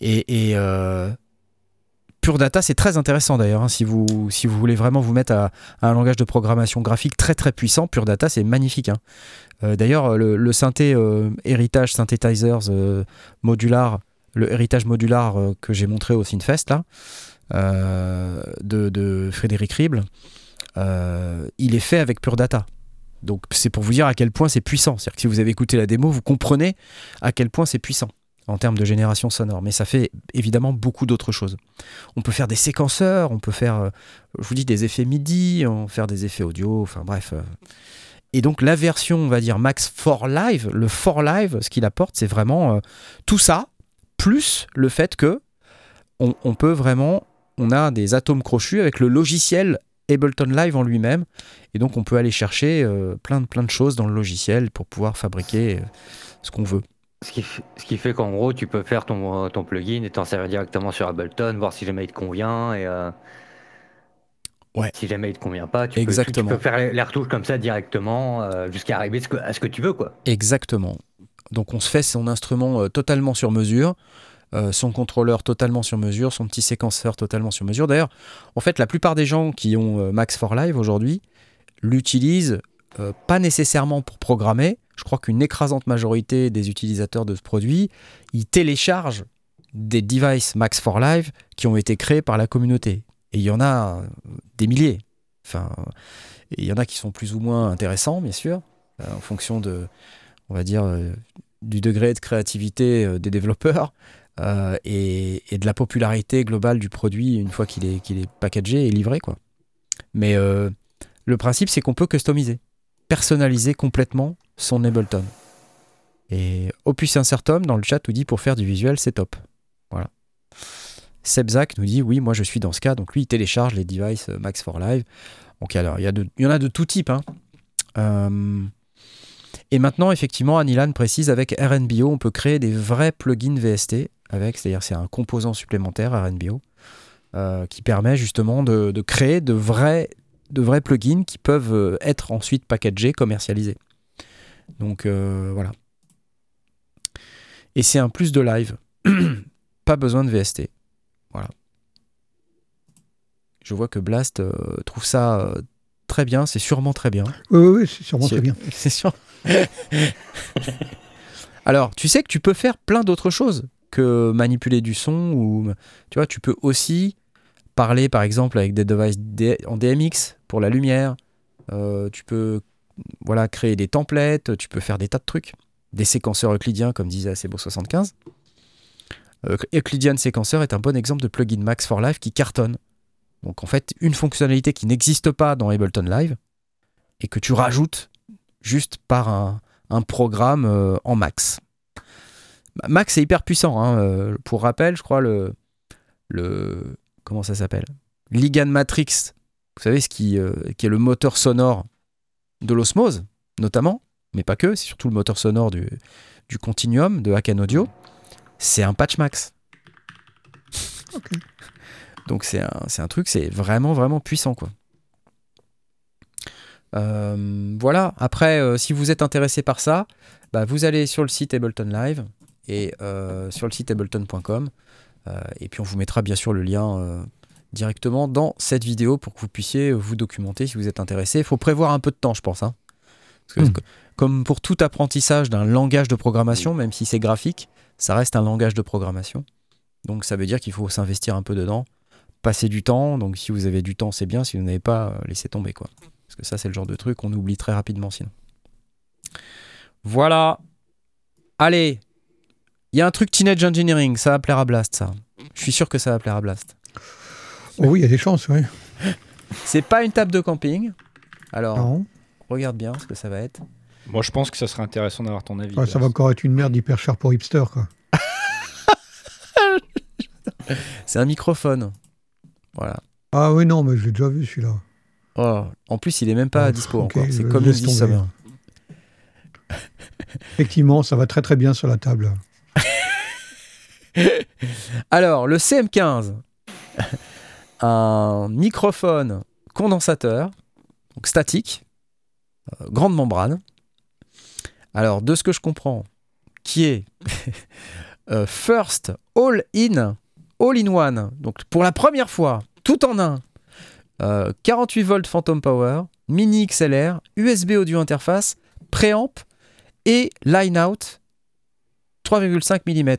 et et, euh, Pure Data, c'est très intéressant d'ailleurs. hein, si, vous, si vous voulez vraiment vous mettre à, à un langage de programmation graphique très très puissant, Pure Data, c'est magnifique. hein. Euh, d'ailleurs, le, le synthé héritage synthesizers modular, le héritage modular euh, que j'ai montré au Synfest là, euh, de, Frédéric Rible, euh, il est fait avec Pure Data. Donc c'est pour vous dire à quel point c'est puissant. C'est-à-dire que si vous avez écouté la démo, vous comprenez à quel point c'est puissant en termes de génération sonore. Mais ça fait évidemment beaucoup d'autres choses. On peut faire des séquenceurs, on peut faire, je vous dis, des effets MIDI, on peut faire des effets audio, enfin bref. Et donc la version, on va dire Max for Live, le for Live, ce qu'il apporte, c'est vraiment tout ça, plus le fait que on, on peut vraiment, on a des atomes crochus avec le logiciel Ableton Live en lui-même, et donc on peut aller chercher euh, plein, de, plein de choses dans le logiciel pour pouvoir fabriquer euh, ce qu'on veut. Ce qui, ce qui fait qu'en gros, tu peux faire ton, ton plugin et t'en servir directement sur Ableton, voir si jamais il te convient et euh, Ouais. si jamais il te convient pas, tu, peux- tu- Exactement. tu peux, faire les, les retouches comme ça directement jusqu'à arriver ce que- à ce que tu veux quoi. Exactement. Donc on se fait son instrument euh, totalement sur mesure, euh, son contrôleur totalement sur mesure, son petit séquenceur totalement sur mesure. D'ailleurs, en fait, la plupart des gens qui ont euh, Max for Live aujourd'hui l'utilisent pas nécessairement pour programmer. Je crois qu'une écrasante majorité des utilisateurs de ce produit, ils téléchargent des devices Max for Live qui ont été créés par la communauté. Et il y en a des milliers. Enfin, il y en a qui sont plus ou moins intéressants, bien sûr, en fonction de, on va dire, euh, du degré de créativité euh, des développeurs euh, et, de la popularité globale du produit une fois qu'il est, qu'il est packagé et livré. Quoi. Mais le principe, c'est qu'on peut customiser, personnaliser complètement son Ableton. Et Opus Insertum dans le chat nous dit pour faire du visuel, c'est top. Voilà. Sebzak nous dit oui, moi je suis dans ce cas. Donc lui, il télécharge les devices Max for Live. Donc alors, il y, a de- il y en a de tout type. hein. Et maintenant, effectivement, Anilan précise avec RNBO, on peut créer des vrais plugins VST avec, c'est-à-dire c'est un composant supplémentaire RNBO euh, qui permet justement de, de créer de vrais, de vrais plugins qui peuvent euh, être ensuite packagés, commercialisés. Donc euh, voilà. Et c'est un plus de live. Pas besoin de VST. Voilà. Je vois que Blast euh, trouve ça très bien, c'est sûrement très bien. Oui, oui, oui, c'est sûrement très bien. C'est sûr. Alors, tu sais que tu peux faire plein d'autres choses que manipuler du son ou tu vois, tu peux aussi parler par exemple avec des devices en DMX pour la lumière. Euh, tu peux voilà créer des templates, tu peux faire des tas de trucs, des séquenceurs euclidiens comme disait Acebo75. Euh, Euclidean Sequencer est un bon exemple de plugin Max for Live qui cartonne. Donc en fait, une fonctionnalité qui n'existe pas dans Ableton Live et que tu rajoutes juste par un, un programme euh, en max. Max est hyper puissant. hein, euh, pour rappel, je crois le, le comment ça s'appelle? Ligan Matrix. Vous savez ce qui, euh, qui est le moteur sonore de l'osmose, notamment, mais pas que. C'est surtout le moteur sonore du, du Continuum de Hacken Audio. C'est un patch max. Donc c'est un, c'est un truc, c'est vraiment vraiment puissant quoi. Euh, voilà. Après, euh, si vous êtes intéressé par ça, bah, vous allez sur le site Ableton Live et euh, sur le site ableton.com. et puis on vous mettra bien sûr le lien directement dans cette vidéo pour que vous puissiez vous documenter si vous êtes intéressé. Il faut prévoir un peu de temps, je pense. hein. Parce que, Hmm. co- Comme pour tout apprentissage d'un langage de programmation, même si c'est graphique, ça reste un langage de programmation. Donc ça veut dire qu'il faut s'investir un peu dedans, passer du temps. Donc si vous avez du temps, c'est bien. Si vous n'avez pas, laissez tomber quoi. Parce que ça, c'est le genre de truc qu'on oublie très rapidement sinon. Voilà. Allez. Il y a un truc Teenage Engineering. Ça va plaire à Blast, ça. Je suis sûr que ça va plaire à Blast. Oh oui, il y a des chances, oui. C'est pas une table de camping. Alors, Non. regarde bien ce que ça va être. Moi, je pense que ça serait intéressant d'avoir ton avis. Ouais, ça va encore être une merde hyper chère pour hipster, quoi. C'est un microphone. Voilà. Ah oui, non, mais je l'ai déjà vu celui-là. Oh, en plus, il est même pas Ah, dispo encore. C'est comme tomber. Summer. Effectivement, ça va très très bien sur la table. Alors, le CM15, un microphone condensateur, donc statique, euh, grande membrane. Alors, de ce que je comprends, qui est euh, First All-in, All-in-One, donc pour la première fois, tout en un, euh, 48 volts Phantom Power, mini XLR, USB audio interface, préamp et line-out 3,5 mm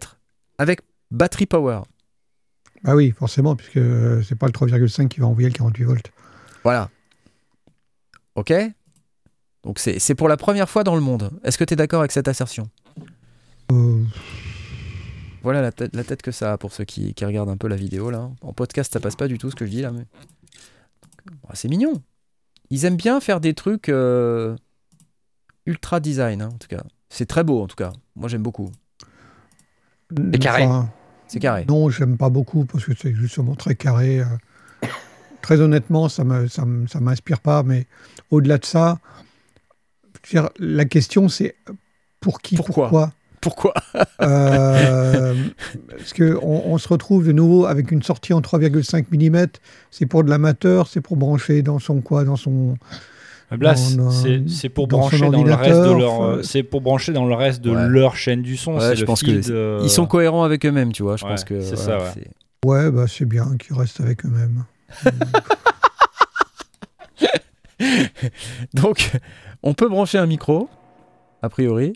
avec batterie power. Ah oui, forcément, puisque euh, c'est pas le 3,5 qui va envoyer le 48 volts. Voilà. Ok? Donc c'est pour la première fois dans le monde. Est-ce que tu es d'accord avec cette assertion? Euh, Voilà la tête, la tête que ça a pour ceux qui, qui regardent un peu la vidéo là. En podcast, ça passe pas du tout ce que je dis là. Mais... Ah, c'est mignon. Ils aiment bien faire des trucs euh, ultra design hein, en tout cas. C'est très beau en tout cas. Moi j'aime beaucoup. C'est carré. enfin, C'est carré. Non, j'aime pas beaucoup parce que c'est justement très carré. euh. Très honnêtement, ça me, ça me- ça m'inspire pas. Mais au-delà de ça, la question c'est pour qui, Pourquoi? pourquoi? Pourquoi? Euh, Parce qu'on on se retrouve de nouveau avec une sortie en 3,5 mm. C'est pour de l'amateur, c'est pour brancher dans son quoi, dans son. Blas, dans- c'est pour brancher dans le reste de leur, euh, c'est pour brancher dans le reste de Ouais. leur chaîne du son. Ouais, je le pense que feed, euh, Ils sont cohérents avec eux-mêmes, tu vois. Je Ouais, pense que c'est ça, Ouais, bah c'est bien qu'ils restent avec eux-mêmes. Donc, on peut brancher un micro, a priori.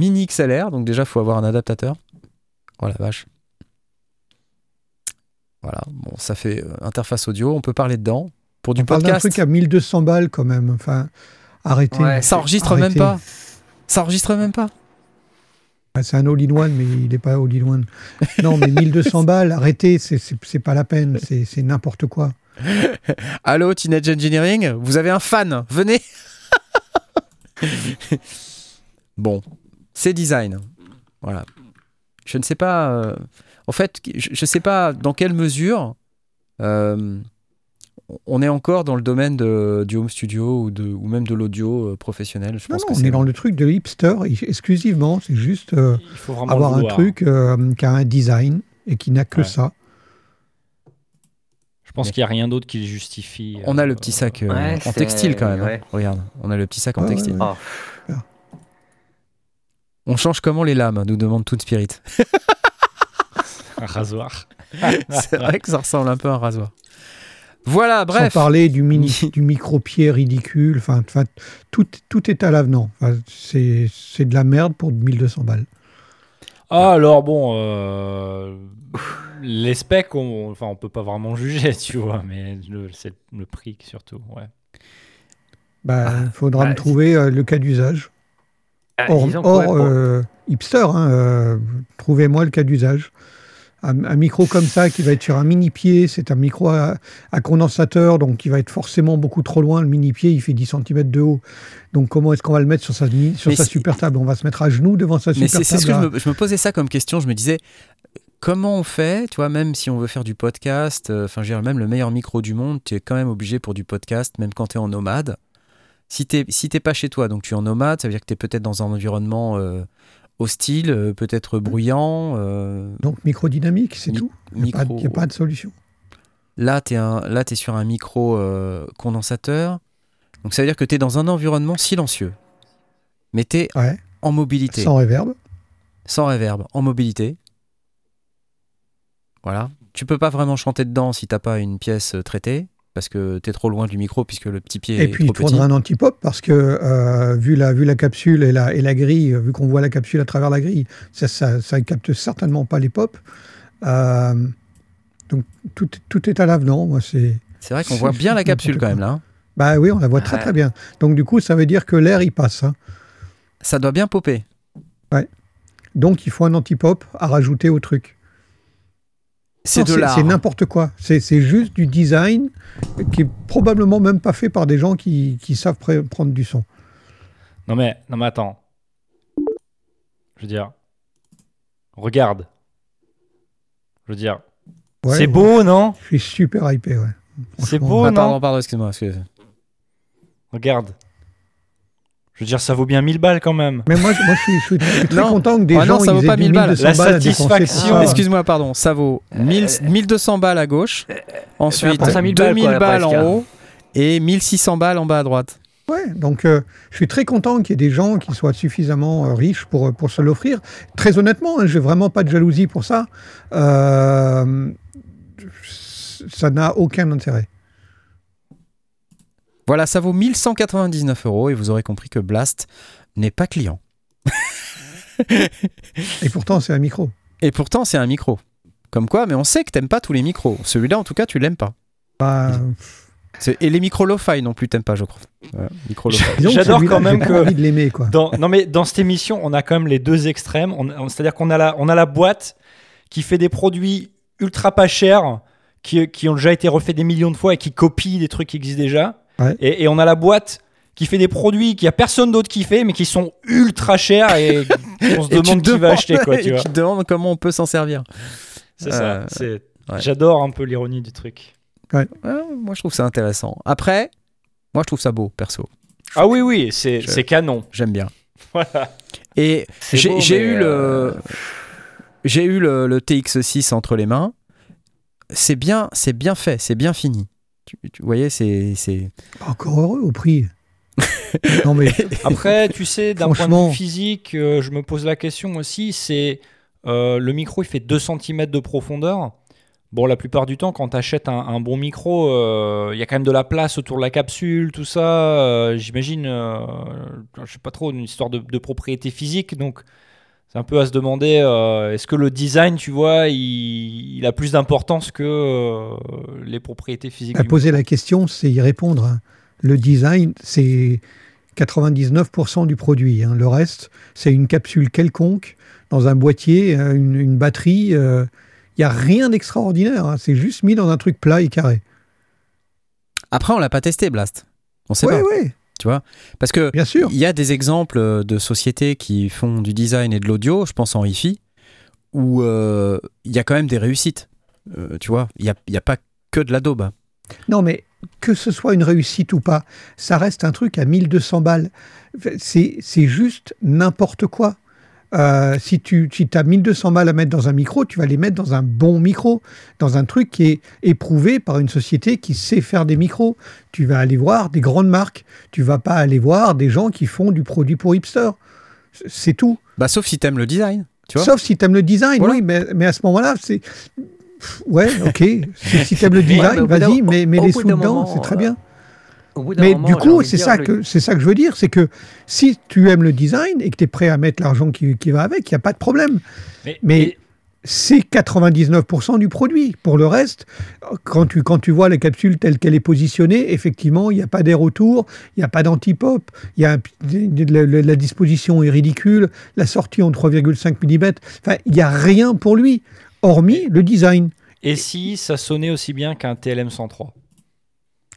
Mini XLR, donc déjà, il faut avoir un adaptateur. Oh la vache. Voilà, bon, ça fait euh, interface audio, on peut parler dedans. Pour du On parle d'un podcast, truc à 1200 balles quand même. Enfin, arrêtez. Ouais. ça enregistre Arrêtez. même pas. Ça enregistre même pas. Ah, C'est un all-in-one, mais il n'est pas all-in-one. Non, mais 1200 balles, arrêtez, c'est- pas la peine, c'est c'est n'importe quoi. Allô, Teenage Engineering, vous avez un fan, venez Bon, c'est design. Voilà. Je ne sais pas. euh, en fait, je ne sais pas dans quelle mesure euh, on est encore dans le domaine de- du home studio ou, de, ou même de l'audio euh, professionnel. Je Non, pense non, que on c'est est dans le truc de hipster exclusivement. C'est juste euh, avoir un truc euh, qui a un design et qui n'a que Ouais. ça. Je pense qu'il n'y a rien d'autre qui le justifie. On a le petit sac euh, Ouais, en textile quand même. hein. Regarde, on a le petit sac en textile. ouais. Oh, On change comment les lames nous demande Toon Spirit. un rasoir. c'est vrai que ça ressemble un peu à un rasoir. Voilà, bref. Sans parler du, mini, du micro-pied ridicule. Enfin, tout, tout est à l'avenant. C'est de la merde pour 1200 balles. Ah, alors bon, euh, les specs, on, enfin, on peut pas vraiment juger, tu vois, mais le, c'est le prix surtout. Ouais. Bah, Il faudra bah, me trouver euh, le cas d'usage. Ah, Or, euh, hipster, hein, euh, trouvez-moi le cas d'usage. Un, un micro comme ça qui va être sur un mini-pied, c'est un micro à, à condensateur, donc il va être forcément beaucoup trop loin. Le mini-pied, il fait 10 cm de haut. Donc comment est-ce qu'on va le mettre sur sa, sur super table On va se mettre à genoux devant sa Mais super c'est ce table. que je me, je me posais ça comme question. Je me disais, comment on fait, tu vois, même si on veut faire du podcast, euh, enfin, je veux dire, même le meilleur micro du monde, tu es quand même obligé pour du podcast, même quand tu es en nomade. Si tu si t'es pas chez toi, donc tu es en nomade, ça veut dire que tu es peut-être dans un environnement euh, hostile, euh, peut-être bruyant. euh, Donc micro-dynamique, c'est Mi- tout. Il n'y a, pas- micro. il y a pas de solution. Là, tu es, es sur un micro euh, condensateur. Donc ça veut dire que tu es dans un environnement silencieux. Mais tu es Ouais. en mobilité. Sans réverb. sans reverb, en mobilité. Voilà. Tu peux pas vraiment chanter dedans si t'as pas une pièce traitée, parce que t'es trop loin du micro puisque le petit pied Et est puis il trop petit. faudra un anti-pop parce que euh, vu, la, vu la capsule et la, et la grille, vu qu'on voit la capsule à travers la grille, ça, ça, ça capte certainement pas les pops. Euh, donc tout, tout est à l'avenant. Moi, c'est. Vrai qu'on voit bien la capsule quand même là. hein. Bah oui, on la voit très Ouais. très bien. Donc du coup, ça veut dire que l'air il passe. hein. Ça doit bien popper. Donc il faut un anti-pop à rajouter au truc. C'est de l'art. C'est n'importe quoi. C'est juste du design qui est probablement même pas fait par des gens qui, qui savent prendre du son. Non mais, non mais attends. Je veux dire, regarde. Je veux dire, Ouais, c'est beau, non Je suis super hypé, ouais. C'est beau, Ah, non pardon, pardon, excuse-moi. excuse- Regarde. Je veux dire, ça vaut bien 1000 balles quand même. Mais moi, je- moi je, suis, je suis- je suis très Non. content que des Ah non, gens ça vaut pas du 1000 balles. 1200 La satisfaction. Excuse-moi, pardon. Ça vaut 1000 1200 balles à gauche, ensuite 5000 balles, 2000 quoi, balles en haut et 1600 balles en bas à droite. Ouais, donc euh, je suis très content qu'il y ait des gens qui soient suffisamment euh, riches pour, pour se l'offrir. Très honnêtement, hein, j'ai vraiment pas de jalousie pour ça. Euh, ça n'a aucun intérêt. Voilà, ça vaut 1199 euros et vous aurez compris que Blast n'est pas client. Et pourtant, c'est un micro. Et pourtant, c'est un micro. Comme quoi, mais on sait que t'aimes pas tous les micros. Celui-là, en tout cas, tu l'aimes pas. Bah, Et les micros lo-fi non plus, t'aimes pas, je crois. Voilà, J'adore quand même que- envie de l'aimer, quoi. Dans, non mais dans cette émission, on a quand même les deux extrêmes. C'est-à-dire qu'on a la, on a la boîte qui fait des produits ultra pas chers, qui, qui ont déjà été refaits des millions de fois et qui copient des trucs qui existent déjà. Ouais. Et, et on a la boîte qui fait des produits qu'il y a personne d'autre qui fait, mais qui sont ultra chers et on se Et demande qui va acheter quoi. Tu et vois. tu te demandes comment on peut s'en servir. C'est Euh, ça. c'est- ouais. J'adore un peu l'ironie du truc. Ouais, moi, je trouve ça intéressant. Après, moi, je trouve ça beau, perso. Ah oui oui, c'est Je- canon. J'aime bien. Voilà. Et C'est j'ai eu le euh, j'ai eu le, le TX6 entre les mains. C'est bien, c'est bien fait, c'est bien fini. Tu, tu voyez, c'est c'est Encore heureux au prix. non, mais Après, tu sais, d'un point de vue physique, euh, je me pose la question aussi, c'est euh, le micro, il fait 2 cm de profondeur. Bon, la plupart du temps, quand tu achètes un, un bon micro, euh, il y a quand même de la place autour de la capsule, tout ça. euh, J'imagine, euh, je sais pas trop, une histoire de, de propriété physique. Donc, c'est un peu à se demander, euh, est-ce que le design, tu vois, il, il a plus d'importance que euh, les propriétés physiques à poser la question, c'est y répondre. hein. Le design, c'est 99% du produit. hein. Le reste, c'est une capsule quelconque dans un boîtier, euh, une, une batterie. Il n'y a rien d'extraordinaire. hein. C'est juste mis dans un truc plat et carré. Après, on l'a pas testé, Blast. On sait Oui, pas. oui. Tu vois Parce que Bien sûr. il y a des exemples de sociétés qui font du design et de l'audio, je pense en hi-fi, où euh, il y a quand même des réussites. Euh, tu vois, il n'y a, il y a pas que de l'adobe. Non, mais que ce soit une réussite ou pas, ça reste un truc à 1200 balles. C'est c'est juste n'importe quoi. Euh, si tu si as 1200 balles à mettre dans un micro, tu vas les mettre dans un bon micro, dans un truc qui est éprouvé par une société qui sait faire des micros. Tu vas aller voir des grandes marques. Tu vas pas aller voir des gens qui font du produit pour hipster. C'est tout. Bah, sauf si t'aimes le design. Tu vois Sauf si tu aimes le design, Voilà. oui, mais, mais à ce moment-là, c'est. Ouais, ok. Si, si tu aimes le Ouais, design, d'un- vas-y, mais, mais au les sous dedans, moment, c'est très euh, bien. Mais moment, du coup, c'est ça, le- que, c'est ça que je veux dire, c'est que si tu aimes le design et que tu es prêt à mettre l'argent qui, qui va avec, il n'y a pas de problème. Mais- C'est 99% du produit. Pour le reste, quand tu, quand tu vois la capsule telle qu'elle est positionnée, effectivement, il n'y a pas d'air autour, il n'y a pas d'anti-pop, il y a un- la, la- la disposition est ridicule, la sortie en 3,5 mm, enfin, il n'y a rien pour lui, hormis le design. Et si ça sonnait aussi bien qu'un TLM 103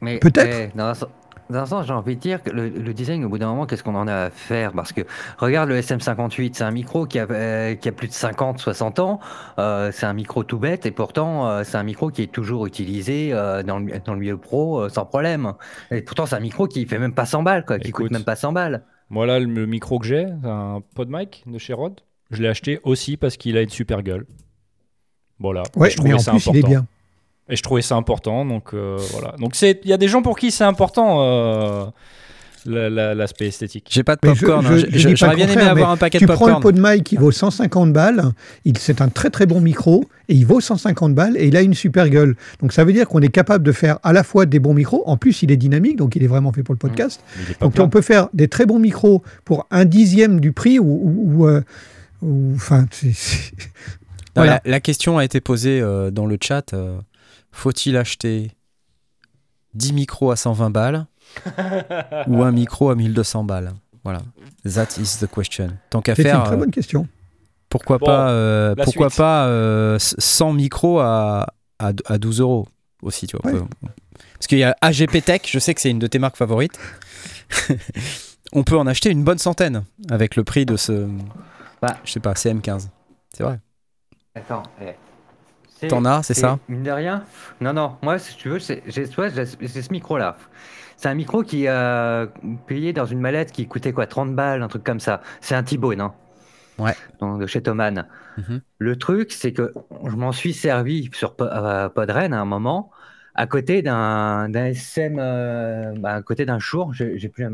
Mais, Peut-être. dans un sens- dans un sens, j'ai envie de dire que le, le design, au bout d'un moment, qu'est-ce qu'on en a à faire? Parce que regarde le SM58, c'est un micro qui a, euh, qui a plus de 50, 60 ans. euh, c'est un micro tout bête et pourtant, euh, c'est un micro qui est toujours utilisé euh, dans, le, dans le milieu pro euh, sans problème. Et pourtant, c'est un micro qui fait même pas 100 balles, quoi, qui Écoute. coûte même pas 100 balles. Moi, là, le, le micro que j'ai, un PodMic de chez Rode, je l'ai acheté aussi parce qu'il a une super gueule. Voilà. Ouais, je mais en plus, il important. est bien. Et je trouvais ça important, donc euh, voilà. Donc c'est, il y a des gens pour qui c'est important euh, la- la- l'aspect esthétique. J'ai pas de je- popcorn. je- hein. je Je- J'aurais le bien aimé avoir un paquet Tu de prends le popcorn. pot de maille qui vaut 150 balles, il- c'est un très très bon micro, et il vaut 150 balles, et il a une super gueule. Donc ça veut dire qu'on est capable de faire à la fois des bons micros, en plus il est dynamique, donc il est vraiment fait pour le podcast. Donc plein. on peut faire des très bons micros pour un dixième du prix, ou... ou- ou, ou- Enfin, Voilà. la, la question a été posée euh, dans le chat. euh, Faut-il acheter 10 micros à 120 balles ou un micro à 1200 balles? Voilà. That is the question. Tant qu'à c'est une faire, très euh, bonne question. pourquoi Bon, pas, euh, pourquoi suite. pas euh, 100 micros à, à, à 12 euros aussi, tu vois. Ouais. Parce qu'il y a AGP Tech, je sais que c'est une de tes marques favorites. On peut en acheter une bonne centaine avec le prix de ce, Bah. je sais pas, CM15. C'est vrai. Attends. eh. C'est- T'en as, c'est ça Mine de rien Non, non. Moi, si tu veux, c'est- j'ai ce micro-là. C'est un micro qui a payé dans une mallette qui coûtait quoi 30 balles, un truc comme ça. C'est un T-Bone, hein Ouais. Donc, de chez Thomann. Mhm. Le truc, c'est que je m'en suis servi sur euh, Podren à un moment, à côté d'un SM, euh, bah, à côté d'un Shure. J'ai plus, la,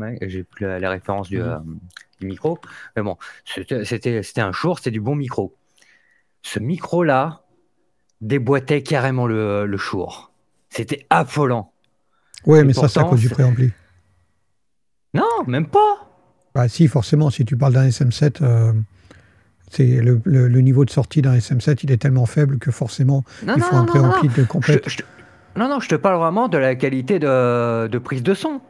plus la, la référence du, Mhm. euh, du micro. Mais bon, c'était un Shure, c'était du bon micro. Ce micro-là déboîtait carrément le, le Shure. C'était affolant. Ouais, Et mais ça, c'est à pourtant, cause du préampli. Non, même pas. Bah si, forcément, si tu parles d'un SM7, euh, c'est le, le- le niveau de sortie d'un SM7, il est tellement faible que forcément, Non, il non, faut un non, préampli de complète. je non, non, je te parle vraiment de la qualité de, de prise de son.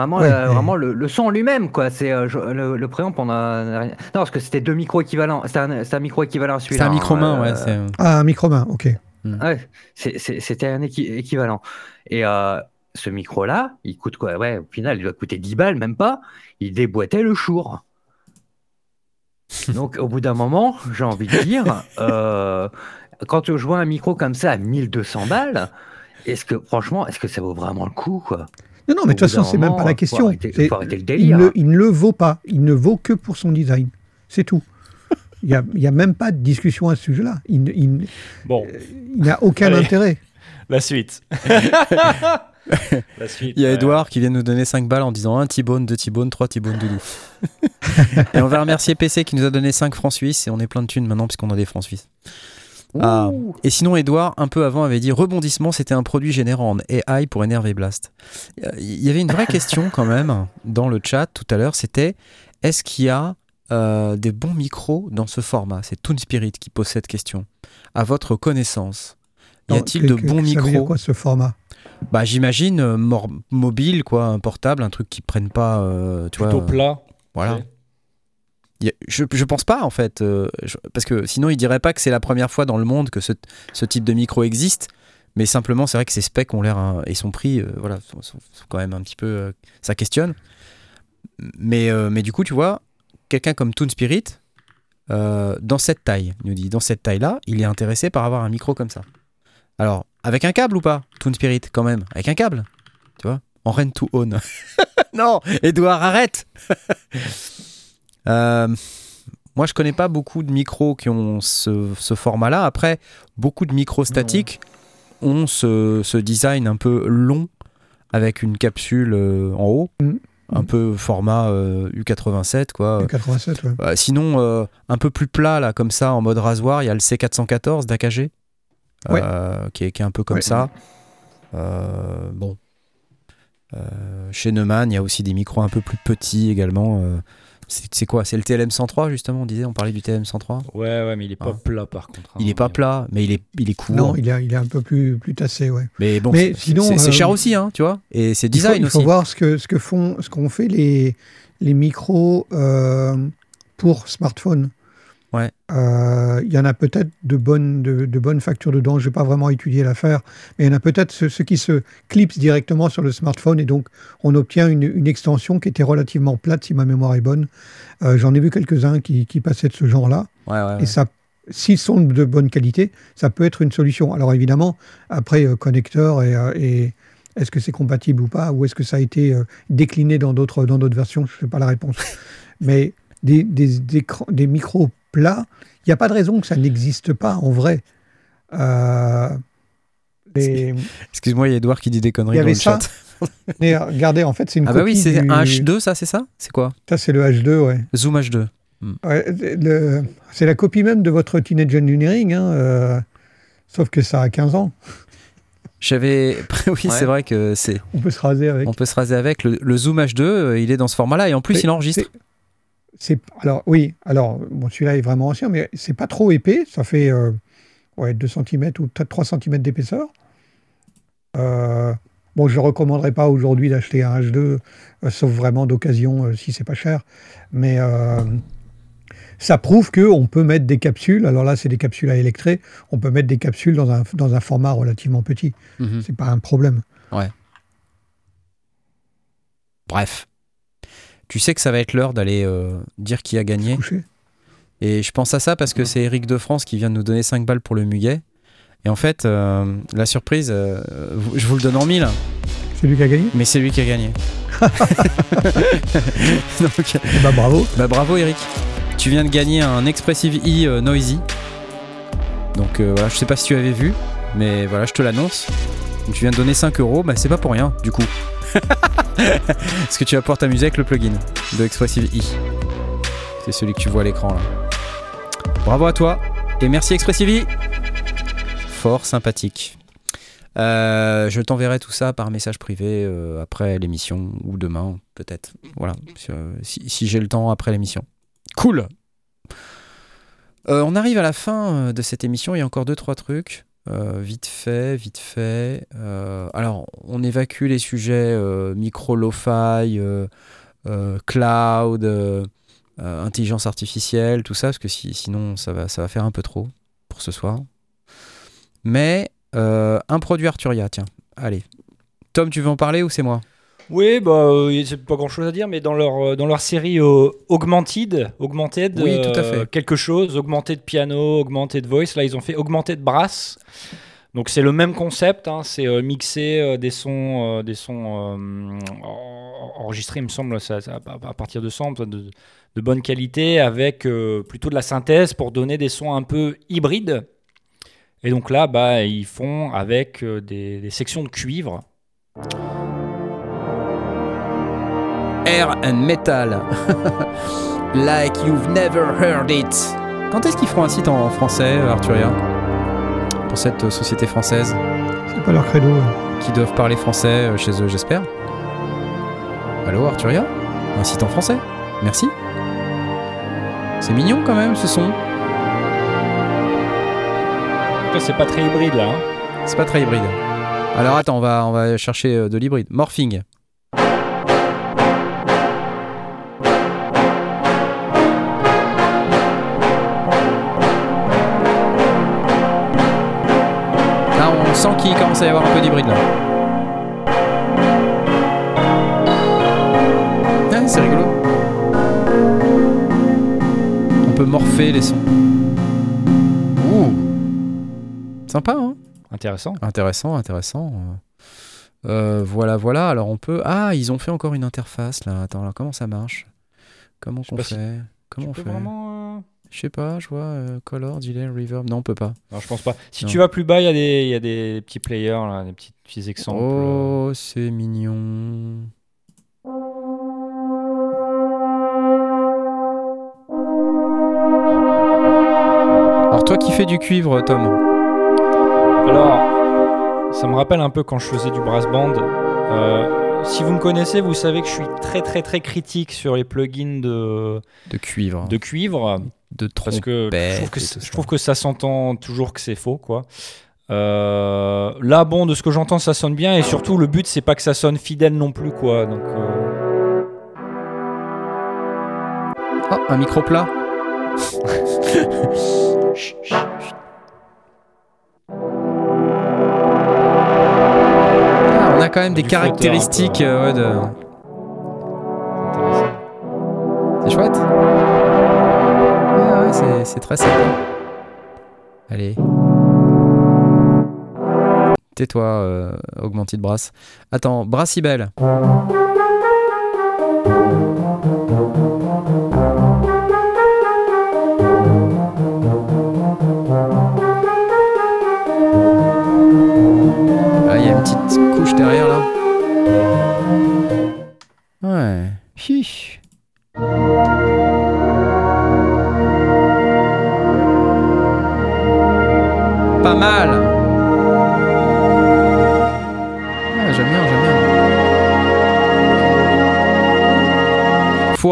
Vraiment, Ouais, mais- vraiment le, le son lui-même, quoi. C'est euh, le, le préamp, on a rien- Non, parce que c'était deux micros équivalents. C'était un, un micro équivalent à C'est celui-là. un micro main, hein, ouais. euh, c'est- Ah, un micro-main, ok. Ouais, c'est- c'est- c'était un équi- équivalent. Et euh, ce micro-là, il coûte quoi? Ouais, au final, il doit coûter 10 balles, même pas. Il déboîtait le chour. Donc, au bout d'un moment, j'ai envie de dire, euh, quand je vois un micro comme ça à 1200 balles, est-ce que, franchement, est-ce que ça vaut vraiment le coup, quoi? Non, non, mais de toute façon, c'est même pas la faut question. arrêter- C'est- faut arrêter le il, ne, il ne le vaut pas. Il ne vaut que pour son design. C'est tout. Il n'y a, il y a même pas de discussion à ce sujet-là. Il, il Bon, il n'a aucun Allez. intérêt. la suite. la suite. Il y a ouais. Edouard qui vient nous donner 5 balles en disant un T-bone, deux T-bone, trois T-bone doudou. et on va remercier PC qui nous a donné 5 francs suisses et on est plein de thunes maintenant puisqu'on a des francs suisses. Ah. Et sinon, Edouard, un peu avant, avait dit rebondissement, c'était un produit générant en AI pour énerver Blast. Il y avait une vraie question quand même dans le chat tout à l'heure, c'était est-ce qu'il y a euh, des bons micros dans ce format? C'est Toon Spirit qui pose cette question. À votre connaissance, y a-t-il de bons micros? quoi ce format? Bah j'imagine euh, mobile quoi, un portable, un truc qui prenne pas, euh, tu Plutôt vois. euh, plat. voilà. Je, pense pas en fait, euh, parce que sinon il dirait pas que c'est la première fois dans le monde que ce, type de micro existe. Mais simplement, c'est vrai que ces specs ont l'air hein, et son prix, euh, voilà, sont, quand même un petit peu, euh, ça questionne. Mais, mais du coup, tu vois, quelqu'un comme Toon Spirit, dans cette taille, il nous dit, dans cette taille-là, il est intéressé par avoir un micro comme ça. Alors, avec un câble ou pas Toon Spirit, quand même, avec un câble, tu vois, en rent to own. non, Edouard, arrête Euh, Moi, je connais pas beaucoup de micros qui ont ce, ce format-là. Après, beaucoup de micros statiques ont ce, ce design un peu long avec une capsule euh, en haut, Mhm. un peu format euh, U87 quoi. Le 87, ouais. Euh, sinon, euh, un peu plus plat là, comme ça, en mode rasoir, il y a le C414 d'AKG, Ouais. euh, qui, est, qui est un peu comme Ouais. ça. Euh, bon. Euh, chez Neumann, il y a aussi des micros un peu plus petits également. C'est quoi? C'est le TLM 103 justement, on disait, on parlait du TLM 103. Ouais, ouais, mais il est pas Ah. plat par contre. hein. Il est pas plat, mais il est, il est court. Non, il est, il est un peu plus, plus tassé, ouais. Mais bon, Mais sinon, c'est euh, cher aussi, hein, tu vois? Et c'est Il faut, design il faut aussi. voir ce que ce que font ce qu'ont fait les les micros euh, pour smartphone. Ouais. Euh, Il y en a peut-être de bonnes de, de bonnes factures dedans. Je n'ai pas vraiment étudié l'affaire, mais il y en a peut-être ceux, ceux qui se clipsent directement sur le smartphone et donc on obtient une, une extension qui était relativement plate si ma mémoire est bonne. Euh, J'en ai vu quelques-uns qui, qui passaient de ce genre-là. Ouais, ouais, ouais. Et ça, s'ils sont de bonne qualité, ça peut être une solution. Alors évidemment, après, euh, connecteur et, et est-ce que c'est compatible ou pas, ou est-ce que ça a été décliné dans d'autres versions, je ne sais pas la réponse. Mais des, des, des micros plats, il n'y a pas de raison que ça n'existe pas en vrai. Euh, les- Excuse-moi, il y a Edouard qui dit des Il conneries y dans avait le ça. chat. mais regardez, en fait, c'est une Ah bah oui, copie c'est du- un H2, ça, c'est ça? C'est quoi? Ça, c'est le H2, ouais. Zoom H2. Ouais, le- c'est la copie même de votre Teenage Engineering, hein, euh, sauf que ça a 15 ans. J'avais. oui, Ouais. c'est vrai que c'est. On peut se raser avec. On peut se raser avec. Le, le Zoom H2, euh, il est dans ce format-là et en plus, il enregistre. C'est alors oui, alors bon celui-là est vraiment ancien, mais c'est pas trop épais. Ça fait euh, ouais 2 cm ou peut-être 3 cm d'épaisseur. Euh, bon, je ne recommanderais pas aujourd'hui d'acheter un H2, euh, sauf vraiment d'occasion si c'est pas cher. Mais ça prouve que on peut mettre des capsules. Alors là, c'est des capsules à électrer. On peut mettre des capsules dans un, dans un format relativement petit. Mhm. C'est pas un problème. Bref. Tu sais que ça va être l'heure d'aller euh, dire qui a gagné. Et je pense à ça parce que c'est Eric de France qui vient de nous donner 5 balles pour le muguet. Et en fait, euh, la surprise, euh, je vous le donne en mille, C'est lui qui a gagné? mais c'est lui qui a gagné. Donc, ben, bravo. bah, bravo Eric. Tu viens de gagner un Expressive E euh, Noisy. Donc voilà, je sais pas si tu avais vu, mais voilà, je te l'annonce. Tu viens de donner 5 euros, bah c'est pas pour rien, du coup. Parce que tu vas pouvoir t'amuser avec le plugin de Expressive E. C'est celui que tu vois à l'écran là. Bravo à toi et merci Expressive E. Fort sympathique. Euh, je t'enverrai tout ça par message privé euh, après l'émission ou demain peut-être. Voilà, si, euh, j'ai le temps après l'émission. Cool. On arrive à la fin de cette émission. Il y a encore deux trois trucs. Euh, vite fait, vite fait. Euh, alors, on évacue les sujets euh, micro, lo-fi, cloud, intelligence artificielle, tout ça, parce que si- sinon ça va, ça va faire un peu trop pour ce soir. Mais un produit Arturia, tiens. Allez. Tom, tu veux en parler ou c'est moi? Oui, bah, euh, c'est pas grand chose à dire, mais dans leur, euh, dans leur série euh, Augmented, Augmented Oui, tout à euh, fait. quelque chose, Augmented Piano, Augmented Voice, là ils ont fait Augmented Brass. Donc c'est le même concept, hein, c'est euh, mixer euh, des sons, euh, des sons en- enregistrés, il me semble, ça- ça- à partir de samples de, de bonne qualité, avec plutôt de la synthèse pour donner des sons un peu hybrides. Et donc là, bah, ils font avec des, des sections de cuivre. Air and Metal. like you've never heard it. Quand est-ce qu'ils feront un site en français, Arturia Pour cette euh, société française? C'est pas leur credo. hein. qui doivent parler français euh, chez eux, j'espère. Allô, Arturia? Un site en français? Merci. C'est mignon quand même ce son. C'est pas très hybride là. hein. C'est pas très hybride. Alors attends, on va, on va chercher euh, de l'hybride. Morphing. On qu'il commence à y avoir un peu d'hybride là. Ah, c'est rigolo. On peut morpher les sons. Ouh. Sympa, hein Intéressant. Intéressant, intéressant. Euh, voilà, voilà. Alors on peut. Ah, ils ont fait encore une interface là. Attends, alors comment ça marche? Comment si- fait? Comment on fait? vraiment. euh, Je sais pas, je vois euh, color, delay, reverb. Non, on peut pas. Non, je pense pas. Si Non. tu vas plus bas, il y, a des- y a des petits players, là, des petits, petits exemples. Oh, c'est mignon. Alors toi qui fais du cuivre, Tom. Alors, ça me rappelle un peu quand je faisais du brass band. Euh, si vous me connaissez, vous savez que je suis très très très critique sur les plugins de, De cuivre. de cuivre. De Parce que je trouve que, je ça. trouve que ça s'entend toujours que c'est faux, quoi. Euh, là, bon, de ce que j'entends, ça sonne bien et surtout, le but, c'est pas que ça sonne fidèle non plus, quoi. Donc, euh, Ah, un micro plat. Ah, on a quand même des peu, caractéristiques euh, ouais, de... c'est intéressant. C'est chouette. C'est, très sympa. Allez. Tais-toi, euh, Augmented Brass. Attends, Brassibel.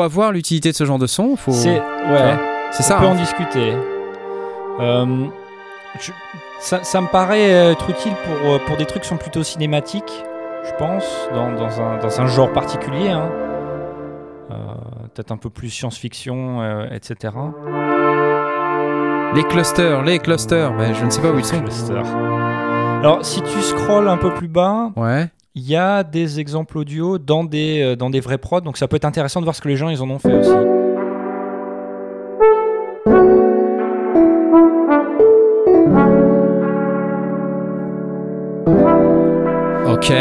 Avoir l'utilité de ce genre de son. Faut... C'est, ouais. c'est ça. On peut hein. en discuter. Euh, je- ça, ça me paraît être utile pour, euh, pour des trucs qui sont plutôt cinématiques, je pense, dans, dans un, dans un genre particulier. hein. Euh, Peut-être un peu plus science-fiction, euh, etc. Les clusters, les clusters. Mais je ne sais pas où ils sont. Alors, si tu scrolles un peu plus bas, Ouais. Il y a des exemples audio dans des, euh, dans des vrais prods, donc ça peut être intéressant de voir ce que les gens ils en ont fait aussi. Ok.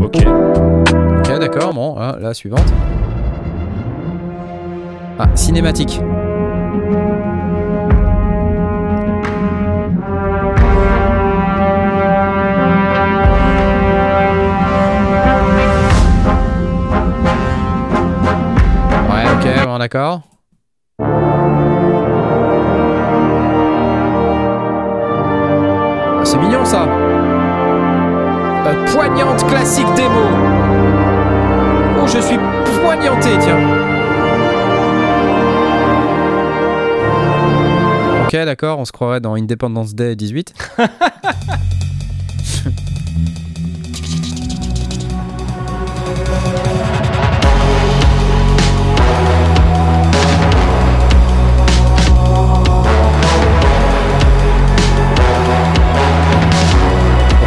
Ok. Ok, d'accord. Bon, hein, la suivante. Ah, cinématique. D'accord. Ah, C'est mignon ça. Poignante classique démo. Oh, je suis poignanté, tiens. D'accord, on se croirait dans Independence Day 18.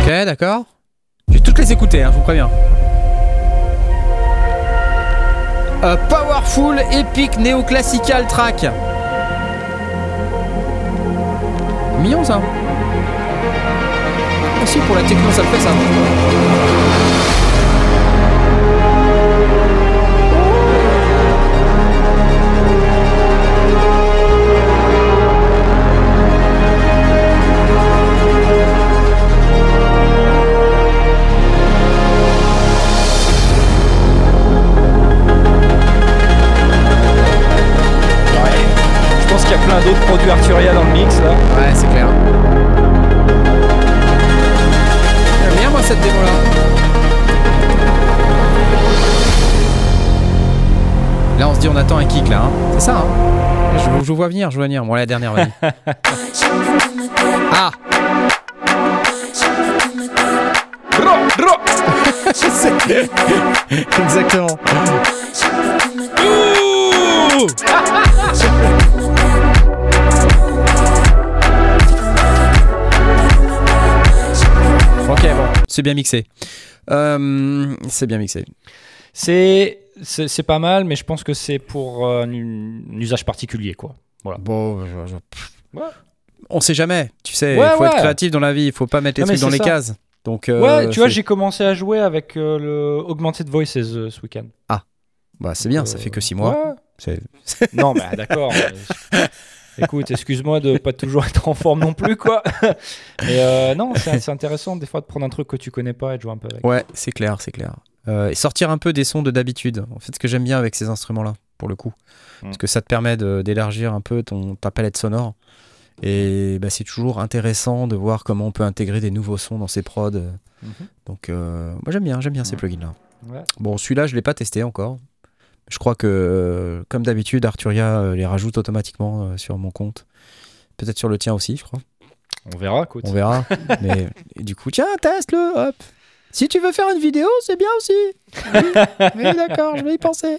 Ok, d'accord. Je vais toutes les écouter, hein, je vous préviens. A powerful epic néoclassical track. Mignon ça. Aussi pour la techno ça le fait ça. Qu'il y a plein d'autres produits Arturia dans le mix là. Ouais, c'est clair. J'aime bien moi cette démo là. Là on se dit on attend un kick là, hein. c'est ça. Hein je, vous- je vous vois venir, je vous vois venir. Bon la dernière, vas-y. ah Exactement. C'est bien mixé. Euh, c'est bien mixé. C'est c'est c'est pas mal, mais je pense que c'est pour euh, un, un usage particulier, quoi. Bon, je- je-. Ouais. on sait jamais. Tu sais, il Ouais, faut ouais. être créatif dans la vie. Il faut pas mettre les Non, trucs dans les cases. Donc, euh, ouais, tu vois, j'ai commencé à jouer avec euh, le Augmented Voices euh, ce week-end. bah, c'est bien. Ça Euh, fait que 6 mois. ouais. C'est- Non, mais d'accord. Écoute, excuse-moi de pas toujours être en forme non plus, quoi. Mais euh, non, c'est intéressant des fois de prendre un truc que tu connais pas et de jouer un peu avec. Ouais, c'est clair, c'est clair. Euh, et sortir un peu des sons de d'habitude. En fait, ce que j'aime bien avec ces instruments-là, pour le coup, parce que ça te permet d'élargir un peu ton, ta palette sonore. Et bah, c'est toujours intéressant de voir comment on peut intégrer des nouveaux sons dans ses prods. Mhm. Donc, euh, moi j'aime bien, j'aime bien ces plugins-là. Ouais. Bon, celui-là, je l'ai pas testé encore. Je crois que, euh, comme d'habitude, Arturia euh, les rajoute automatiquement euh, sur mon compte. Peut-être sur le tien aussi, je crois. On verra, écoute. On verra. Mais du coup, tiens, teste-le, hop. Si tu veux faire une vidéo, c'est bien aussi. Oui, oui, d'accord, je vais y penser.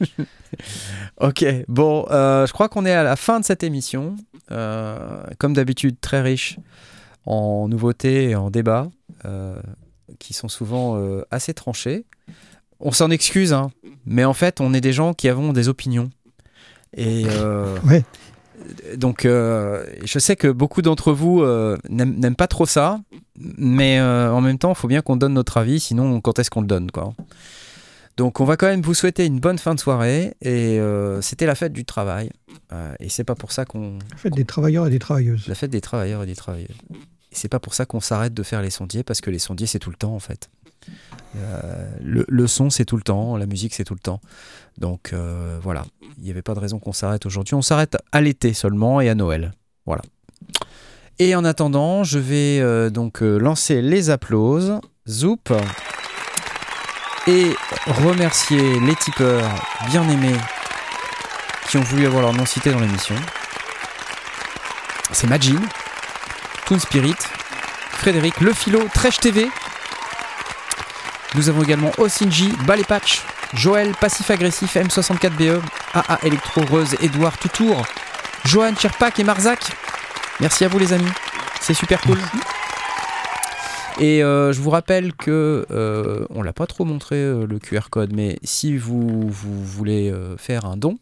ok, bon, euh, je crois qu'on est à la fin de cette émission. Euh, comme d'habitude, très riche en nouveautés et en débats euh, qui sont souvent assez tranchés. On s'en excuse, hein, mais en fait, on est des gens qui avons des opinions. Et euh, Ouais. donc, euh, je sais que beaucoup d'entre vous euh, n'aiment pas trop ça, mais en même temps, il faut bien qu'on donne notre avis, sinon, quand est-ce qu'on le donne quoi? Donc, on va quand même vous souhaiter une bonne fin de soirée, et c'était la fête du travail, et c'est pas pour ça qu'on. Faites des travailleurs et des travailleuses. La fête des travailleurs et des travailleuses. Et c'est pas pour ça qu'on s'arrête de faire les sondiers, parce que les sondiers, c'est tout le temps en fait. Euh, le, son, c'est tout le temps, la musique, c'est tout le temps. Donc euh, voilà, il n'y avait pas de raison qu'on s'arrête aujourd'hui. On s'arrête à l'été seulement et à Noël. Voilà. Et en attendant, je vais euh, donc lancer les applauses. Zoup. Et remercier les tipeurs bien aimés qui ont voulu avoir leur nom cité dans l'émission. C'est Majin, Toon Spirit, Frédéric, Le Philo, TV. Nous avons également Osinji, Ballet Patch, Joël, Passif Agressif, M64BE, AA Electro, Reuse, Edouard, Toutour, Johan, Chirpak et Marzac. Merci à vous les amis, c'est super cool. Et euh, je vous rappelle que euh, on l'a pas trop montré euh, le QR code, mais si vous, vous voulez euh, faire un don,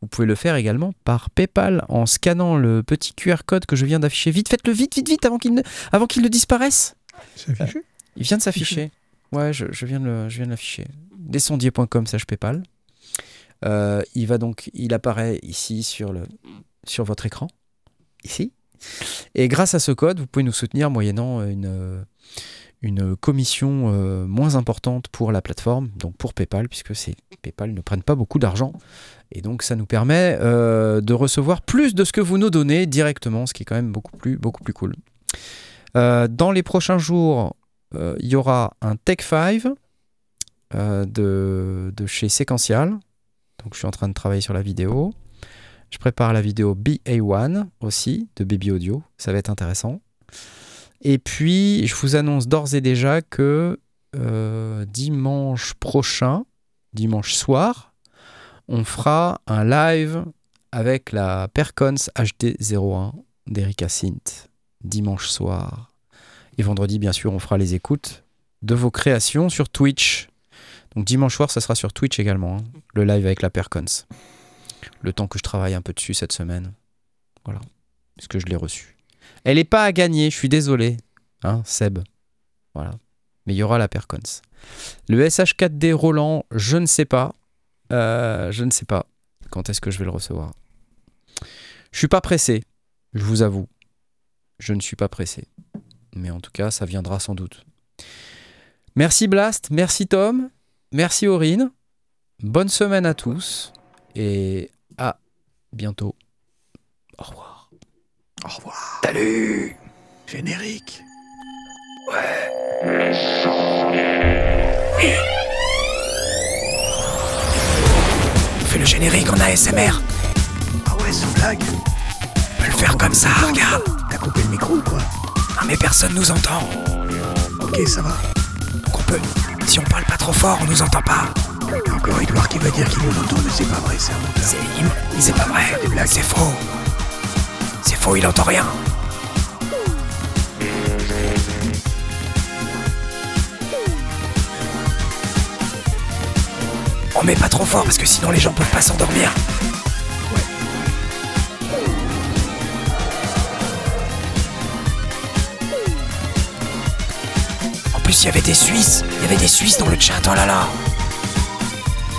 vous pouvez le faire également par PayPal en scannant le petit QR code que je viens d'afficher. Vite, faites-le vite, vite, vite avant qu'il ne, avant qu'il ne disparaisse. Il vient de s'afficher. Ouais, je, je viens de l'afficher. Descendier.com slash PayPal. Euh, il va donc, il apparaît ici sur, le, sur votre écran. Ici. Et grâce à ce code, vous pouvez nous soutenir moyennant une, une commission euh, moins importante pour la plateforme, donc pour PayPal, puisque PayPal ne prennent pas beaucoup d'argent. Et donc ça nous permet euh, de recevoir plus de ce que vous nous donnez directement, ce qui est quand même beaucoup plus, beaucoup plus cool. Dans les prochains jours, il y aura un Tech 5 euh, de, de chez Sequential. Donc je suis en train de travailler sur la vidéo. Je prépare la vidéo BA1 aussi de Baby Audio. Ça va être intéressant. Et puis, je vous annonce d'ores et déjà que euh, dimanche prochain, dimanche soir, on fera un live avec la Percons HD01 d'Erika Sint dimanche soir. Et vendredi, bien sûr, on fera les écoutes de vos créations sur Twitch. Donc dimanche soir, ça sera sur Twitch également, hein, le live avec la Percons. Le temps que je travaille un peu dessus cette semaine. Voilà. Parce que je l'ai reçu? Elle n'est pas à gagner, je suis désolé. Hein, Seb. Voilà. Mais il y aura la Percons. Le SH4D Roland, je ne sais pas. Euh, je ne sais pas quand est-ce que je vais le recevoir. Je suis pas pressé, je vous avoue. Je ne suis pas pressé. Mais en tout cas, ça viendra sans doute. Merci Blast, merci Tom, merci Aurine. Bonne semaine à tous et à bientôt. Au revoir. Au revoir. Salut Générique. Fais le générique en ASMR. Ah ouais, sans blague. On peut le faire comme ça, regarde. T'as coupé le micro ou quoi? Ah mais personne nous entend. Ok, ça va. Donc on peut. Si on parle pas trop fort, on nous entend pas. Il encore Edouard qui va dire qu'il nous entend, mais c'est pas vrai, c'est un menteur. C'est il, c'est pas vrai. C'est faux. C'est faux, il entend rien. On met pas trop fort parce que sinon les gens peuvent pas s'endormir. Plus, il y avait des Suisses. Il y avait des Suisses dans le chat. Oh là là.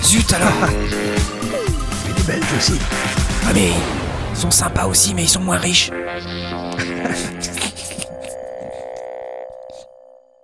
Zut alors. Et des Belges aussi. Ah mais ils sont sympas aussi, mais ils sont moins riches.